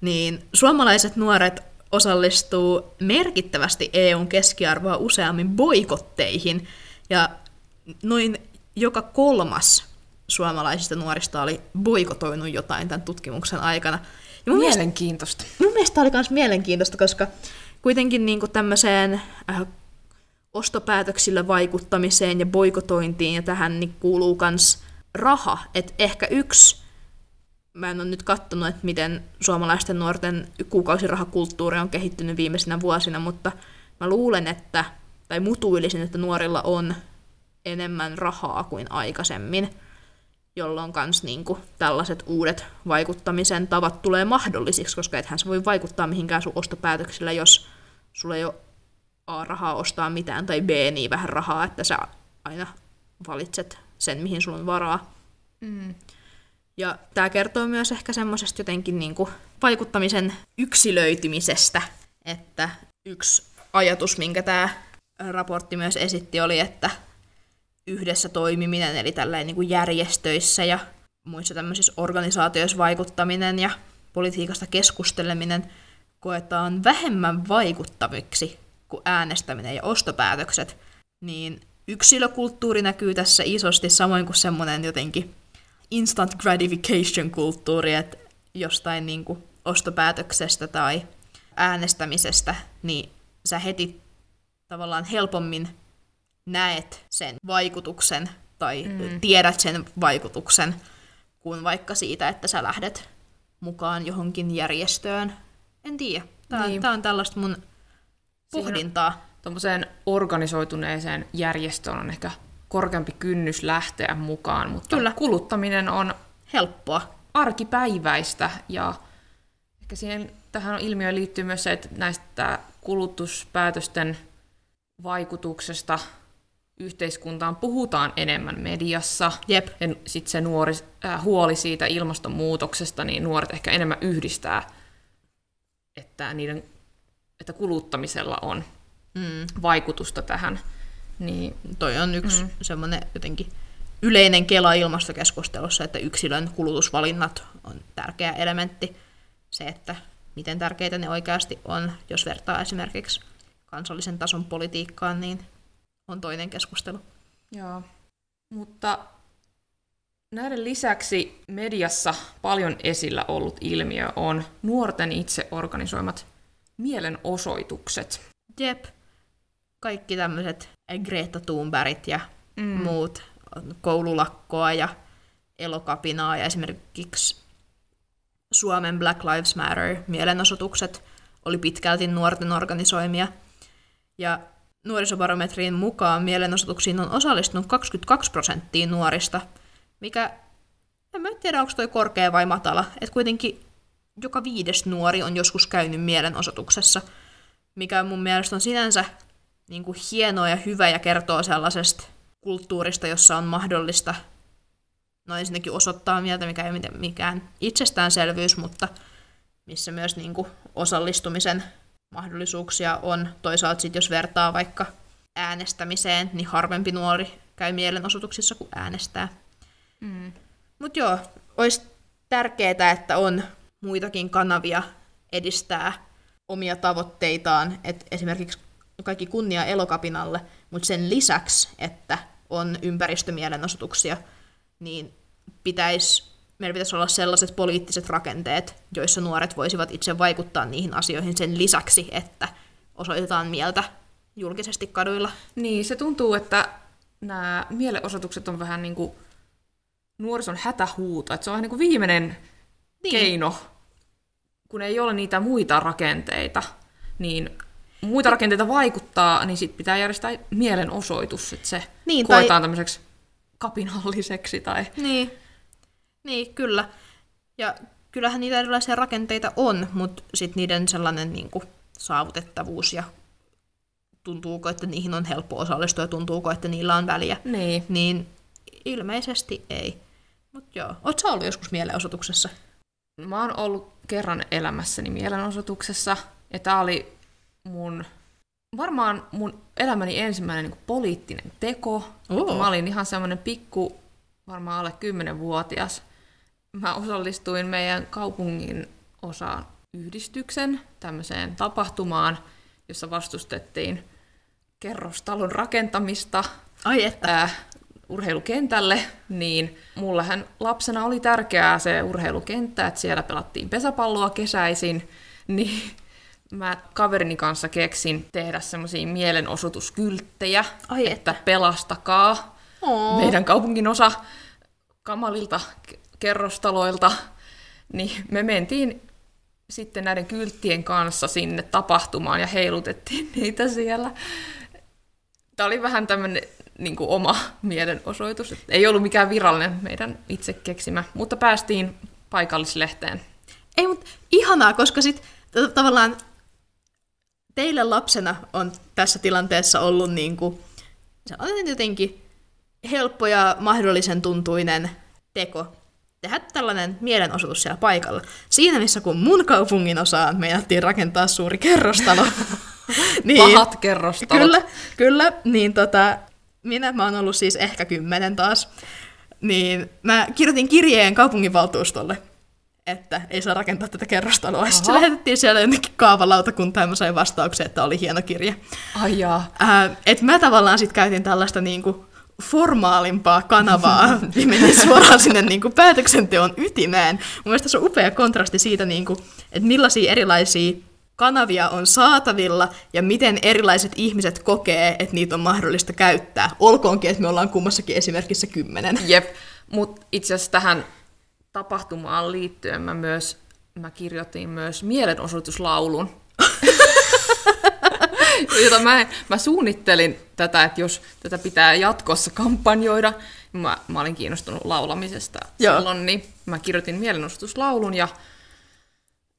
Speaker 2: niin suomalaiset nuoret osallistuu merkittävästi EUn keskiarvoa useammin boikotteihin, ja noin joka kolmas suomalaisista nuorista oli boikotoinut jotain tämän tutkimuksen aikana.
Speaker 1: Ja mun mielenkiintoista.
Speaker 2: Mielestä, mun mielestä oli myös mielenkiintoista, koska kuitenkin niin kuin tämmöiseen äh, ostopäätöksillä vaikuttamiseen ja boikotointiin ja tähän niin kuuluu myös raha. Et ehkä yksi, mä en ole nyt katsonut, että miten suomalaisten nuorten kuukausirahakulttuuri on kehittynyt viimeisinä vuosina, mutta mä luulen, että, tai mutuilisin, että nuorilla on enemmän rahaa kuin aikaisemmin, jolloin kans niinku tällaiset uudet vaikuttamisen tavat tulee mahdollisiksi, koska ethän se voi vaikuttaa mihinkään sun ostopäätöksillä, jos sulla ei ole A rahaa ostaa mitään, tai B niin vähän rahaa, että sä aina valitset sen, mihin sulla on varaa. Mm. Ja tämä kertoo myös ehkä semmoisesta jotenkin niin kuin vaikuttamisen yksilöitymisestä, että yksi ajatus, minkä tämä raportti myös esitti, oli, että yhdessä toimiminen, eli tällainen niin kuin järjestöissä ja muissa tämmöisissä organisaatioissa vaikuttaminen ja politiikasta keskusteleminen koetaan vähemmän vaikuttaviksi kuin äänestäminen ja ostopäätökset, niin yksilökulttuuri näkyy tässä isosti, samoin kuin semmoinen jotenkin instant gratification-kulttuuri, että jostain niin kuin ostopäätöksestä tai äänestämisestä, niin sä heti tavallaan helpommin näet sen vaikutuksen tai mm. tiedät sen vaikutuksen, kuin vaikka siitä, että sä lähdet mukaan johonkin järjestöön. En tiedä. Tämä, niin. tämä on tällaista mun pohdintaa.
Speaker 1: Tuommoiseen organisoituneeseen järjestöön on ehkä korkeampi kynnys lähteä mukaan, mutta Kyllä. kuluttaminen on
Speaker 2: helppoa.
Speaker 1: Arkipäiväistä ja ehkä siihen tähän ilmiöön liittyy myös se, että näistä kulutuspäätösten vaikutuksesta yhteiskuntaan puhutaan enemmän mediassa.
Speaker 2: Jep.
Speaker 1: Ja sitten se nuori, äh, huoli siitä ilmastonmuutoksesta, niin nuoret ehkä enemmän yhdistää, että, niiden, että kuluttamisella on mm. vaikutusta tähän.
Speaker 2: Niin toi on yksi mm. semmoinen jotenkin yleinen kela ilmastokeskustelussa, että yksilön kulutusvalinnat on tärkeä elementti. Se, että miten tärkeitä ne oikeasti on, jos vertaa esimerkiksi kansallisen tason politiikkaan, niin on toinen keskustelu.
Speaker 1: Joo, mutta näiden lisäksi mediassa paljon esillä ollut ilmiö on nuorten itse organisoimat mielenosoitukset.
Speaker 2: Jep. kaikki tämmöiset Greta Thunbergit ja mm. muut koululakkoa ja elokapinaa ja esimerkiksi Suomen Black Lives Matter mielenosoitukset oli pitkälti nuorten organisoimia. Ja nuorisobarometrin mukaan mielenosoituksiin on osallistunut 22 prosenttia nuorista, mikä en mä tiedä, onko toi korkea vai matala. Että kuitenkin joka viides nuori on joskus käynyt mielenosoituksessa, mikä mun mielestä on sinänsä niin kuin hienoa ja hyvä ja kertoo sellaisesta kulttuurista, jossa on mahdollista no ensinnäkin osoittaa mieltä, mikä ei ole mikään itsestäänselvyys, mutta missä myös niin kuin osallistumisen mahdollisuuksia on. Toisaalta sit, jos vertaa vaikka äänestämiseen, niin harvempi nuori käy mielenosoituksissa kuin äänestää. Mm. Mutta joo, olisi tärkeää, että on muitakin kanavia edistää omia tavoitteitaan, että esimerkiksi kaikki kunnia elokapinalle, mutta sen lisäksi, että on ympäristömielenosoituksia, niin pitäisi, meillä pitäisi olla sellaiset poliittiset rakenteet, joissa nuoret voisivat itse vaikuttaa niihin asioihin sen lisäksi, että osoitetaan mieltä julkisesti kaduilla.
Speaker 1: Niin, se tuntuu, että nämä mielenosoitukset on vähän niin kuin nuorison hätähuuto, että se on vähän niin kuin viimeinen niin. keino, kun ei ole niitä muita rakenteita, niin muita rakenteita vaikuttaa, niin sitten pitää järjestää mielenosoitus, että se niin, koetaan tai... tämmöiseksi kapinalliseksi. Tai...
Speaker 2: Niin. Niin, kyllä. Ja kyllähän niitä erilaisia rakenteita on, mutta sitten niiden sellainen niin kuin, saavutettavuus ja tuntuuko, että niihin on helppo osallistua ja tuntuuko, että niillä on väliä,
Speaker 1: niin,
Speaker 2: niin ilmeisesti ei. Mutta joo, oot sä ollut joskus mielenosoituksessa?
Speaker 1: Mä oon ollut kerran elämässäni mielenosoituksessa, ja tää oli mun varmaan mun elämäni ensimmäinen niin poliittinen teko. Mä olin ihan semmoinen pikku, varmaan alle 10-vuotias. Mä osallistuin meidän kaupungin osaan yhdistyksen tämmöiseen tapahtumaan, jossa vastustettiin kerrostalon rakentamista
Speaker 2: Ai että. Äh,
Speaker 1: urheilukentälle, niin mullahan lapsena oli tärkeää se urheilukenttä, että siellä pelattiin pesäpalloa kesäisin, niin mä kaverini kanssa keksin tehdä semmoisia mielenosoituskylttejä, Ai että, että pelastakaa Oo. meidän kaupungin osa kamalilta kerrostaloilta. Niin me mentiin sitten näiden kylttien kanssa sinne tapahtumaan ja heilutettiin niitä siellä. Tämä oli vähän tämmöinen niin kuin oma mielenosoitus. Ei ollut mikään virallinen meidän itse keksimä, mutta päästiin paikallislehteen.
Speaker 2: Ei, mutta ihanaa, koska sitten tavallaan teille lapsena on tässä tilanteessa ollut niin kuin, se on jotenkin helppo ja mahdollisen tuntuinen teko tehdä tällainen mielenosoitus siellä paikalla. Siinä missä kun mun kaupungin osaan meinattiin rakentaa suuri kerrostalo.
Speaker 1: niin, Pahat kerrostalot.
Speaker 2: Kyllä, kyllä. Niin tota, minä mä oon ollut siis ehkä kymmenen taas. Niin mä kirjoitin kirjeen kaupunginvaltuustolle että ei saa rakentaa tätä kerrostaloa. Sitten se lähetettiin siellä jonnekin kaavalautakuntaan ja mä sain vastauksen, että oli hieno kirja.
Speaker 1: Ai jaa.
Speaker 2: Äh, et mä tavallaan sitten käytin tällaista niinku formaalimpaa kanavaa ja menin suoraan sinne niinku päätöksenteon ytimeen. Mun mielestä se on upea kontrasti siitä, niinku, että millaisia erilaisia kanavia on saatavilla ja miten erilaiset ihmiset kokee, että niitä on mahdollista käyttää. Olkoonkin, että me ollaan kummassakin esimerkissä kymmenen.
Speaker 1: Jep, mutta itse asiassa tähän tapahtumaan liittyen mä myös mä kirjoitin myös mielenosoituslaulun. jota mä, mä suunnittelin tätä, että jos tätä pitää jatkossa kampanjoida, niin mä, mä olin kiinnostunut laulamisesta Joo. silloin, niin mä kirjoitin mielenosoituslaulun ja,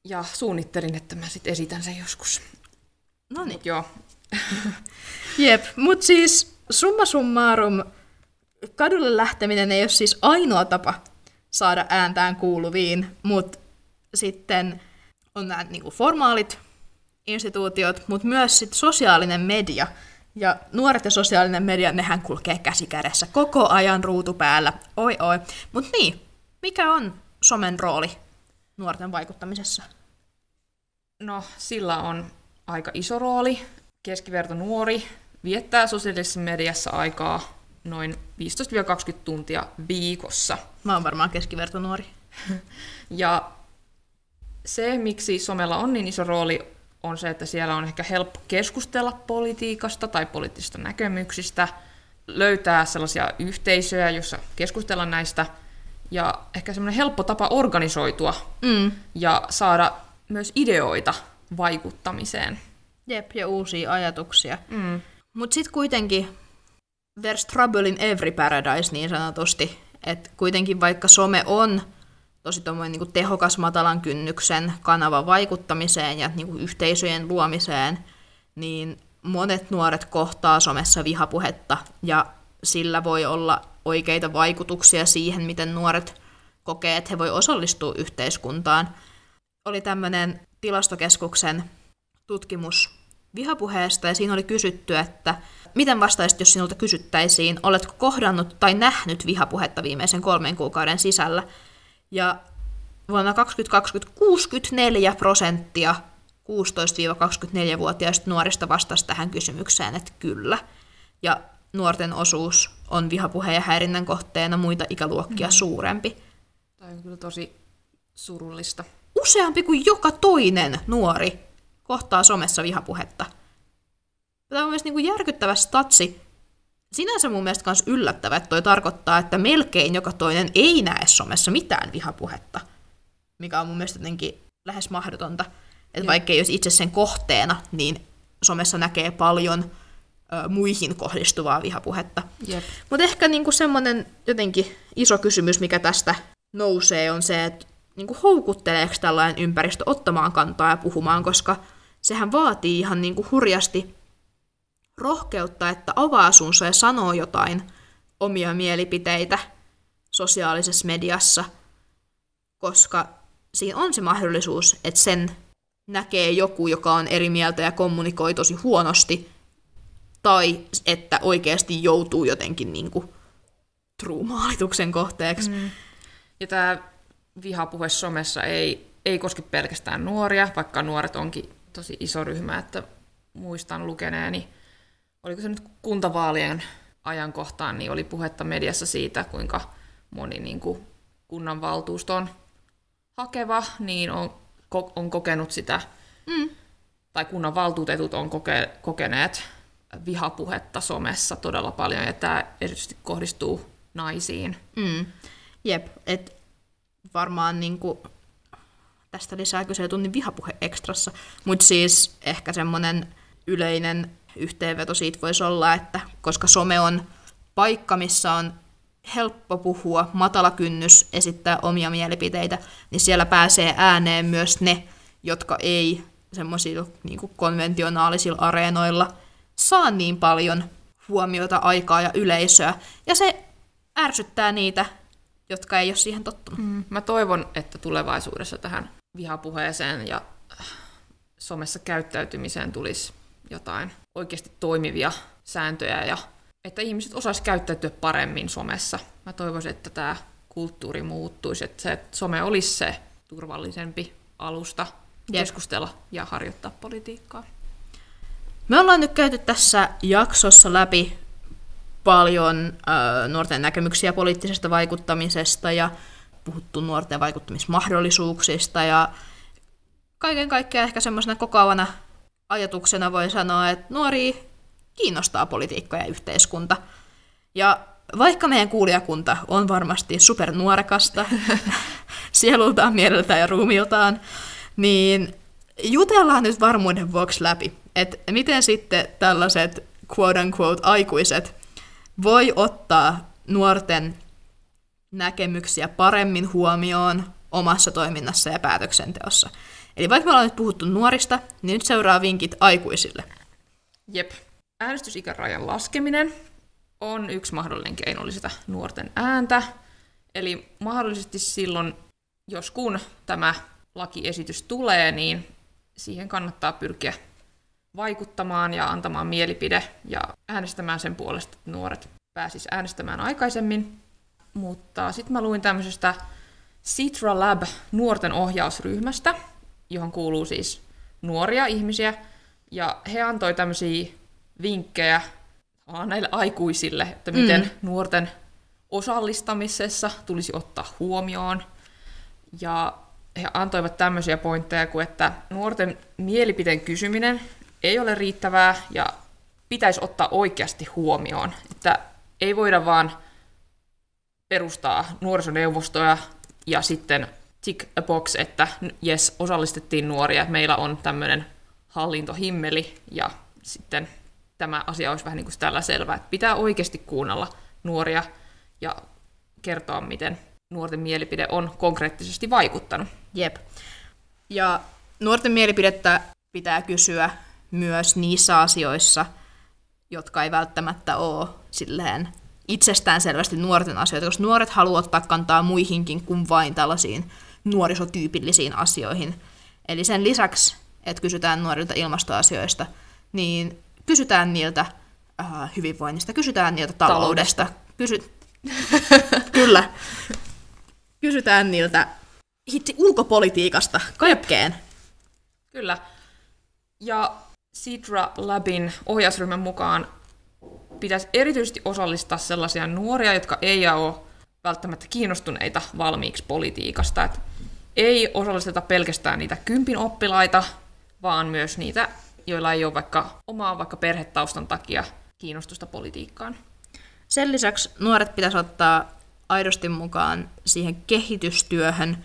Speaker 1: ja suunnittelin, että mä sitten esitän sen joskus.
Speaker 2: No niin.
Speaker 1: Joo.
Speaker 2: Jep, mutta siis summa summarum, kadulle lähteminen ei ole siis ainoa tapa saada ääntään kuuluviin, mutta sitten on nämä niin kuin formaalit instituutiot, mutta myös sit sosiaalinen media. Ja nuoret ja sosiaalinen media, nehän kulkee käsi kädessä koko ajan ruutu päällä. Oi oi. Mutta niin, mikä on somen rooli nuorten vaikuttamisessa?
Speaker 1: No, sillä on aika iso rooli. Keskiverto nuori viettää sosiaalisessa mediassa aikaa noin 15-20 tuntia viikossa.
Speaker 2: Mä oon varmaan keskivertonuori.
Speaker 1: ja se, miksi somella on niin iso rooli, on se, että siellä on ehkä helppo keskustella politiikasta tai poliittisista näkemyksistä, löytää sellaisia yhteisöjä, joissa keskustella näistä, ja ehkä semmoinen helppo tapa organisoitua
Speaker 2: Mm.
Speaker 1: ja saada myös ideoita vaikuttamiseen.
Speaker 2: Jep, ja uusia ajatuksia.
Speaker 1: Mm.
Speaker 2: Mutta sitten kuitenkin there's trouble in every paradise niin sanotusti. Että kuitenkin vaikka some on tosi tommoinen niinku tehokas matalan kynnyksen kanava vaikuttamiseen ja niinku yhteisöjen luomiseen, niin monet nuoret kohtaa somessa vihapuhetta ja sillä voi olla oikeita vaikutuksia siihen, miten nuoret kokee, että he voi osallistua yhteiskuntaan. Oli tämmöinen tilastokeskuksen tutkimus vihapuheesta ja siinä oli kysytty, että miten vastaisit, jos sinulta kysyttäisiin, oletko kohdannut tai nähnyt vihapuhetta viimeisen kolmen kuukauden sisällä. Ja vuonna 2020 64 prosenttia 16-24-vuotiaista nuorista vastasi tähän kysymykseen, että kyllä. Ja nuorten osuus on vihapuheen ja häirinnän kohteena muita ikäluokkia mm. suurempi.
Speaker 1: Tämä on kyllä tosi surullista.
Speaker 2: Useampi kuin joka toinen nuori kohtaa somessa vihapuhetta. Tämä on myös niin kuin järkyttävä statsi. Sinänsä mun mielestä myös yllättävä, että toi tarkoittaa, että melkein joka toinen ei näe somessa mitään vihapuhetta. Mikä on mun mielestä jotenkin lähes mahdotonta. Että vaikka ei olisi itse sen kohteena, niin somessa näkee paljon ö, muihin kohdistuvaa vihapuhetta. Mutta ehkä niinku semmoinen jotenkin iso kysymys, mikä tästä nousee, on se, että niinku houkutteleeko tällainen ympäristö ottamaan kantaa ja puhumaan, koska sehän vaatii ihan niinku hurjasti rohkeutta, että avaa suunsa ja sanoo jotain omia mielipiteitä sosiaalisessa mediassa, koska siinä on se mahdollisuus, että sen näkee joku, joka on eri mieltä ja kommunikoi tosi huonosti, tai että oikeasti joutuu jotenkin niin kuin true-maalituksen kohteeksi. Mm.
Speaker 1: Ja tämä vihapuhe somessa ei, ei koske pelkästään nuoria, vaikka nuoret onkin tosi iso ryhmä, että muistan lukeneeni, oliko se nyt kuntavaalien ajankohtaan, niin oli puhetta mediassa siitä, kuinka moni niin kuin kunnanvaltuuston hakeva niin on, ko, on kokenut sitä,
Speaker 2: Mm.
Speaker 1: tai kunnanvaltuutetut on koke, kokeneet vihapuhetta somessa todella paljon, ja tämä erityisesti kohdistuu naisiin.
Speaker 2: Mm. Jep, et varmaan niinku, tästä lisää kyselytunnin vihapuhe ekstrassa, mutta siis ehkä semmoinen yleinen yhteenveto siitä voisi olla, että koska some on paikka, missä on helppo puhua, matala kynnys esittää omia mielipiteitä, niin siellä pääsee ääneen myös ne, jotka ei semmoisilla niin konventionaalisilla areenoilla saa niin paljon huomiota, aikaa ja yleisöä. Ja se ärsyttää niitä, jotka ei ole siihen tottunut.
Speaker 1: Mm. Mä toivon, että tulevaisuudessa tähän vihapuheeseen ja somessa käyttäytymiseen tulisi jotain oikeasti toimivia sääntöjä ja että ihmiset osais käyttäytyä paremmin somessa. Mä toivoisin, että tämä kulttuuri muuttuisi, että se että some olisi se turvallisempi alusta
Speaker 2: Jep.
Speaker 1: keskustella ja harjoittaa politiikkaa.
Speaker 2: Me ollaan nyt käyty tässä jaksossa läpi paljon äh, nuorten näkemyksiä poliittisesta vaikuttamisesta ja puhuttu nuorten vaikuttamismahdollisuuksista ja kaiken kaikkiaan ehkä semmoisena kokoavana ajatuksena voi sanoa, että nuori kiinnostaa politiikka ja yhteiskunta. Ja vaikka meidän kuulijakunta on varmasti supernuorekasta sielultaan, mieleltään ja ruumiiltaan, niin jutellaan nyt varmuuden vuoksi läpi, että miten sitten tällaiset quote unquote aikuiset voi ottaa nuorten näkemyksiä paremmin huomioon omassa toiminnassa ja päätöksenteossa. Eli vaikka me ollaan nyt puhuttu nuorista, niin nyt seuraa vinkit aikuisille.
Speaker 1: Jep. Äänestysikärajan laskeminen on yksi mahdollinen keino lisätä nuorten ääntä. Eli mahdollisesti silloin, jos kun tämä lakiesitys tulee, niin siihen kannattaa pyrkiä vaikuttamaan ja antamaan mielipide ja äänestämään sen puolesta, että nuoret pääsis äänestämään aikaisemmin. Mutta sitten mä luin tämmöisestä Citra Lab nuorten ohjausryhmästä, johon kuuluu siis nuoria ihmisiä, ja he antoi tämmöisiä vinkkejä tavallaan näille aikuisille, että miten mm. nuorten osallistamisessa tulisi ottaa huomioon. Ja he antoivat tämmöisiä pointteja kuin, että nuorten mielipiteen kysyminen ei ole riittävää ja pitäisi ottaa oikeasti huomioon. Että ei voida vaan perustaa nuorisoneuvostoja ja sitten tick a box, että jes, osallistettiin nuoria, meillä on tämmöinen hallintohimmeli ja sitten tämä asia olisi vähän niin kuin tällä selvää, että pitää oikeasti kuunnella nuoria ja kertoa, miten nuorten mielipide on konkreettisesti vaikuttanut.
Speaker 2: Jep. Ja nuorten mielipidettä pitää kysyä myös niissä asioissa, jotka ei välttämättä ole silleen itsestään selvästi nuorten asioita, koska nuoret haluavat ottaa kantaa muihinkin kuin vain tällaisiin nuorisotyypillisiin asioihin. Eli sen lisäksi, että kysytään nuorilta ilmastoasioista, niin kysytään niiltä äh, hyvinvoinnista, kysytään niiltä taloudesta. Kysy... Kyllä. Kysytään niiltä hitsi ulkopolitiikasta, kaikkeen.
Speaker 1: Kyllä. Ja Sidra Labin ohjausryhmän mukaan pitäisi erityisesti osallistaa sellaisia nuoria, jotka ei ole välttämättä kiinnostuneita valmiiksi politiikasta. Et ei osallisteta pelkästään niitä kympin oppilaita, vaan myös niitä, joilla ei ole vaikka omaa vaikka perhetaustan takia kiinnostusta politiikkaan.
Speaker 2: Sen lisäksi nuoret pitäisi ottaa aidosti mukaan siihen kehitystyöhön,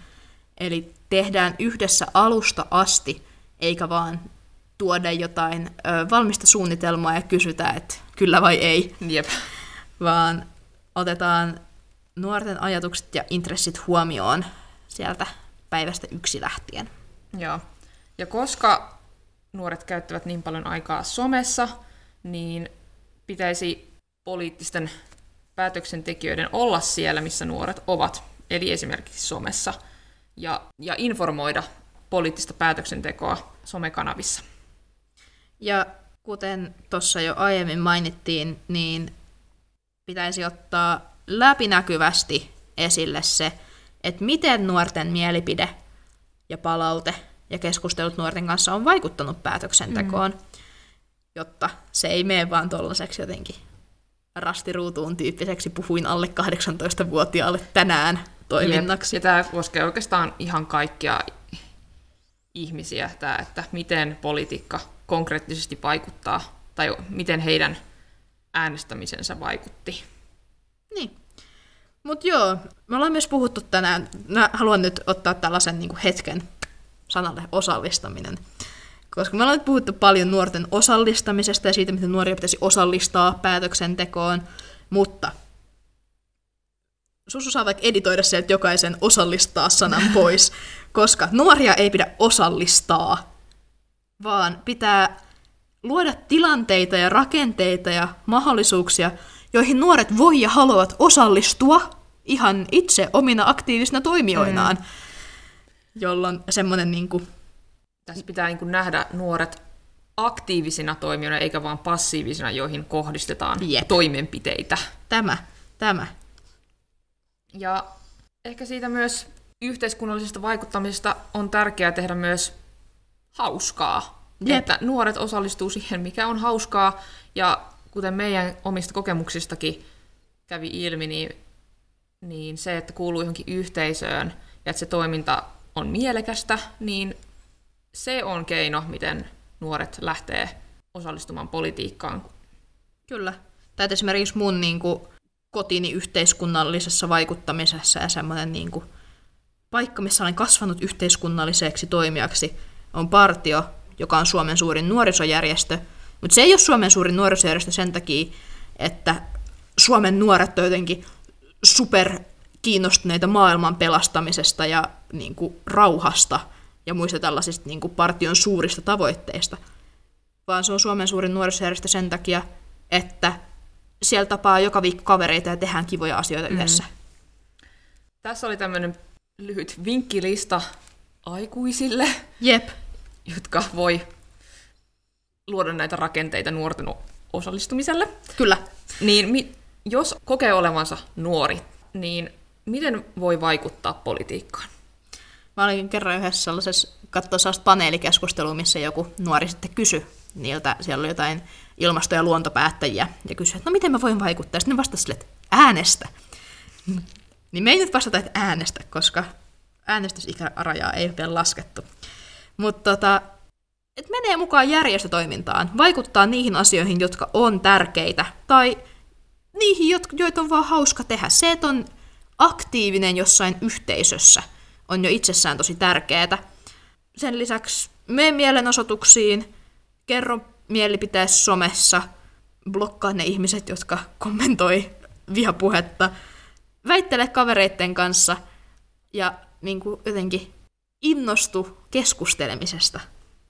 Speaker 2: eli tehdään yhdessä alusta asti, eikä vaan tuoda jotain ö, valmista suunnitelmaa ja kysytä, että kyllä vai ei.
Speaker 1: Jep.
Speaker 2: Vaan otetaan nuorten ajatukset ja intressit huomioon sieltä päivästä yksi lähtien.
Speaker 1: Joo. Ja koska nuoret käyttävät niin paljon aikaa somessa, niin pitäisi poliittisten päätöksentekijöiden olla siellä, missä nuoret ovat, eli esimerkiksi somessa, ja, ja informoida poliittista päätöksentekoa somekanavissa.
Speaker 2: Ja kuten tuossa jo aiemmin mainittiin, niin pitäisi ottaa läpinäkyvästi esille se, että miten nuorten mielipide ja palaute ja keskustelut nuorten kanssa on vaikuttanut päätöksentekoon, mm. jotta se ei mene vaan tollaiseksi jotenkin rastiruutuun tyyppiseksi puhuin alle 18-vuotiaalle tänään toiminnaksi.
Speaker 1: Ja tämä koskee oikeastaan ihan kaikkia ihmisiä, tämä, että miten politiikka konkreettisesti vaikuttaa, tai miten heidän äänestämisensä vaikutti.
Speaker 2: Niin. Mutta joo, me ollaan myös puhuttu tänään, mä haluan nyt ottaa tällaisen niin hetken sanalle osallistaminen. Koska me ollaan nyt puhuttu paljon nuorten osallistamisesta ja siitä, miten nuoria pitäisi osallistaa päätöksentekoon, mutta Susu saa vaikka editoida sieltä jokaisen osallistaa sanan pois, koska nuoria ei pidä osallistaa, vaan pitää luoda tilanteita ja rakenteita ja mahdollisuuksia, joihin nuoret voi ja haluavat osallistua ihan itse omina aktiivisina toimijoinaan, mm. jolloin semmoinen niin kuin...
Speaker 1: Tässä pitää niin kuin nähdä nuoret aktiivisina toimijoina, eikä vaan passiivisina, joihin kohdistetaan Jep. toimenpiteitä.
Speaker 2: Tämä, tämä.
Speaker 1: Ja ehkä siitä myös yhteiskunnallisesta vaikuttamisesta on tärkeää tehdä myös hauskaa. Jep. Että nuoret osallistuu siihen, mikä on hauskaa. Ja kuten meidän omista kokemuksistakin kävi ilmi, niin, niin se, että kuuluu johonkin yhteisöön ja että se toiminta on mielekästä, niin se on keino, miten nuoret lähtee osallistumaan politiikkaan.
Speaker 2: Kyllä. Tai esimerkiksi mun niin kuin, kotini yhteiskunnallisessa vaikuttamisessa ja semmoinen niin kuin, paikka, missä olen kasvanut yhteiskunnalliseksi toimijaksi, on partio, joka on Suomen suurin nuorisojärjestö. Mutta se ei ole Suomen suurin nuorisojärjestö sen takia, että Suomen nuoret on jotenkin super kiinnostuneita maailman pelastamisesta ja niin kuin, rauhasta ja muista tällaisista niin kuin, partion suurista tavoitteista, vaan se on Suomen suurin nuorisojärjestö sen takia, että siellä tapaa joka viikko kavereita ja tehdään kivoja asioita mm. yhdessä.
Speaker 1: Tässä oli tämmöinen lyhyt vinkkilista aikuisille,
Speaker 2: Jep.
Speaker 1: jotka voi luoda näitä rakenteita nuorten osallistumiselle.
Speaker 2: Kyllä.
Speaker 1: Niin mi- jos kokee olevansa nuori, niin miten voi vaikuttaa politiikkaan?
Speaker 2: Mä olin kerran yhdessä sellaisessa, katsoa sellaista paneelikeskustelua, missä joku nuori sitten kysyi niiltä, siellä oli jotain ilmasto- ja luontopäättäjiä, ja kysyi, että no miten mä voin vaikuttaa. Sitten ne vastasivat sille, että äänestä. niin me ei nyt vastata, että äänestä, koska äänestysikärajaa ei vielä laskettu. Mutta tota, et menee mukaan järjestötoimintaan, vaikuttaa niihin asioihin, jotka on tärkeitä, tai niihin, joita on vaan hauska tehdä. Se, että on aktiivinen jossain yhteisössä, on jo itsessään tosi tärkeää. Sen lisäksi mene mielenosoituksiin, kerro mielipiteessä somessa, blokkaa ne ihmiset, jotka kommentoi vihapuhetta, väittele kavereitten kanssa ja niin kuin jotenkin innostu keskustelemisesta.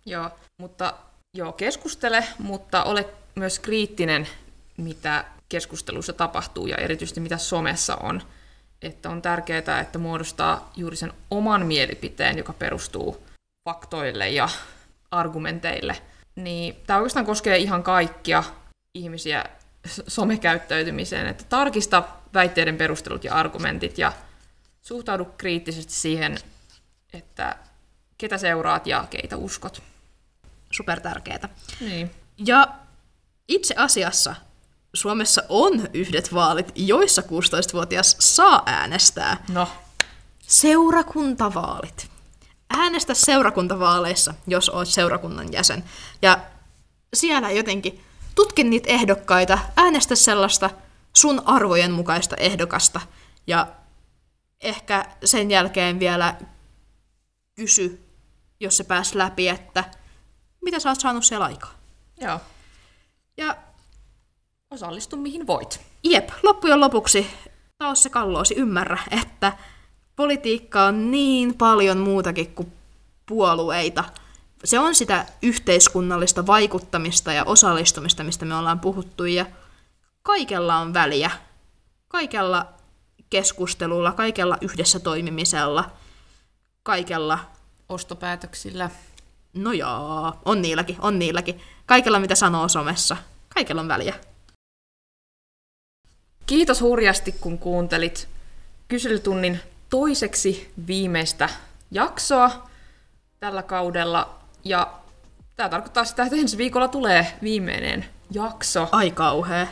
Speaker 1: Joo, mutta joo, keskustele, mutta ole myös kriittinen, mitä keskustelussa tapahtuu ja erityisesti mitä somessa on. Että on tärkeää, että muodostaa juuri sen oman mielipiteen, joka perustuu faktoille ja argumenteille. Niin tämä oikeastaan koskee ihan kaikkia ihmisiä somekäyttäytymiseen, että tarkista väitteiden perustelut ja argumentit ja suhtaudu kriittisesti siihen, että ketä seuraat ja keitä uskot.
Speaker 2: Super tärkeää.
Speaker 1: Niin.
Speaker 2: Ja itse asiassa Suomessa on yhdet vaalit, joissa 16-vuotias saa äänestää.
Speaker 1: No.
Speaker 2: Seurakuntavaalit. Äänestä seurakuntavaaleissa, jos olet seurakunnan jäsen. Ja siellä jotenkin tutkin niitä ehdokkaita, äänestä sellaista sun arvojen mukaista ehdokasta. Ja ehkä sen jälkeen vielä kysy, jos se pääsi läpi, että mitä sä oot saanut siellä aikaa.
Speaker 1: Joo.
Speaker 2: Ja
Speaker 1: osallistu mihin voit.
Speaker 2: Jep, loppujen lopuksi taas se kalloosi ymmärrä, että politiikka on niin paljon muutakin kuin puolueita. Se on sitä yhteiskunnallista vaikuttamista ja osallistumista, mistä me ollaan puhuttu, ja kaikella on väliä. Kaikella keskustelulla, kaikella yhdessä toimimisella, kaikella...
Speaker 1: Ostopäätöksillä.
Speaker 2: No joo, on niilläkin, on niilläkin. Kaikella, mitä sanoo somessa. Kaikella on väliä.
Speaker 1: Kiitos hurjasti, kun kuuntelit kyselytunnin toiseksi viimeistä jaksoa tällä kaudella. Ja tämä tarkoittaa sitä, että ensi viikolla tulee viimeinen jakso.
Speaker 2: Ai kauhea.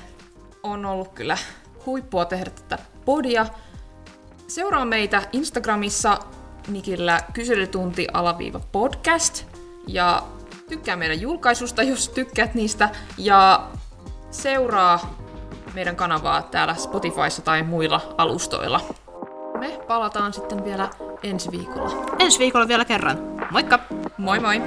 Speaker 1: On ollut kyllä huippua tehdä tätä podia. Seuraa meitä Instagramissa nikillä kyselytunti alaviiva podcast. Ja tykkää meidän julkaisusta, jos tykkäät niistä. Ja seuraa meidän kanavaa täällä Spotifyssa tai muilla alustoilla. Me palataan sitten vielä ensi viikolla.
Speaker 2: Ensi viikolla vielä kerran. Moikka!
Speaker 1: Moi moi!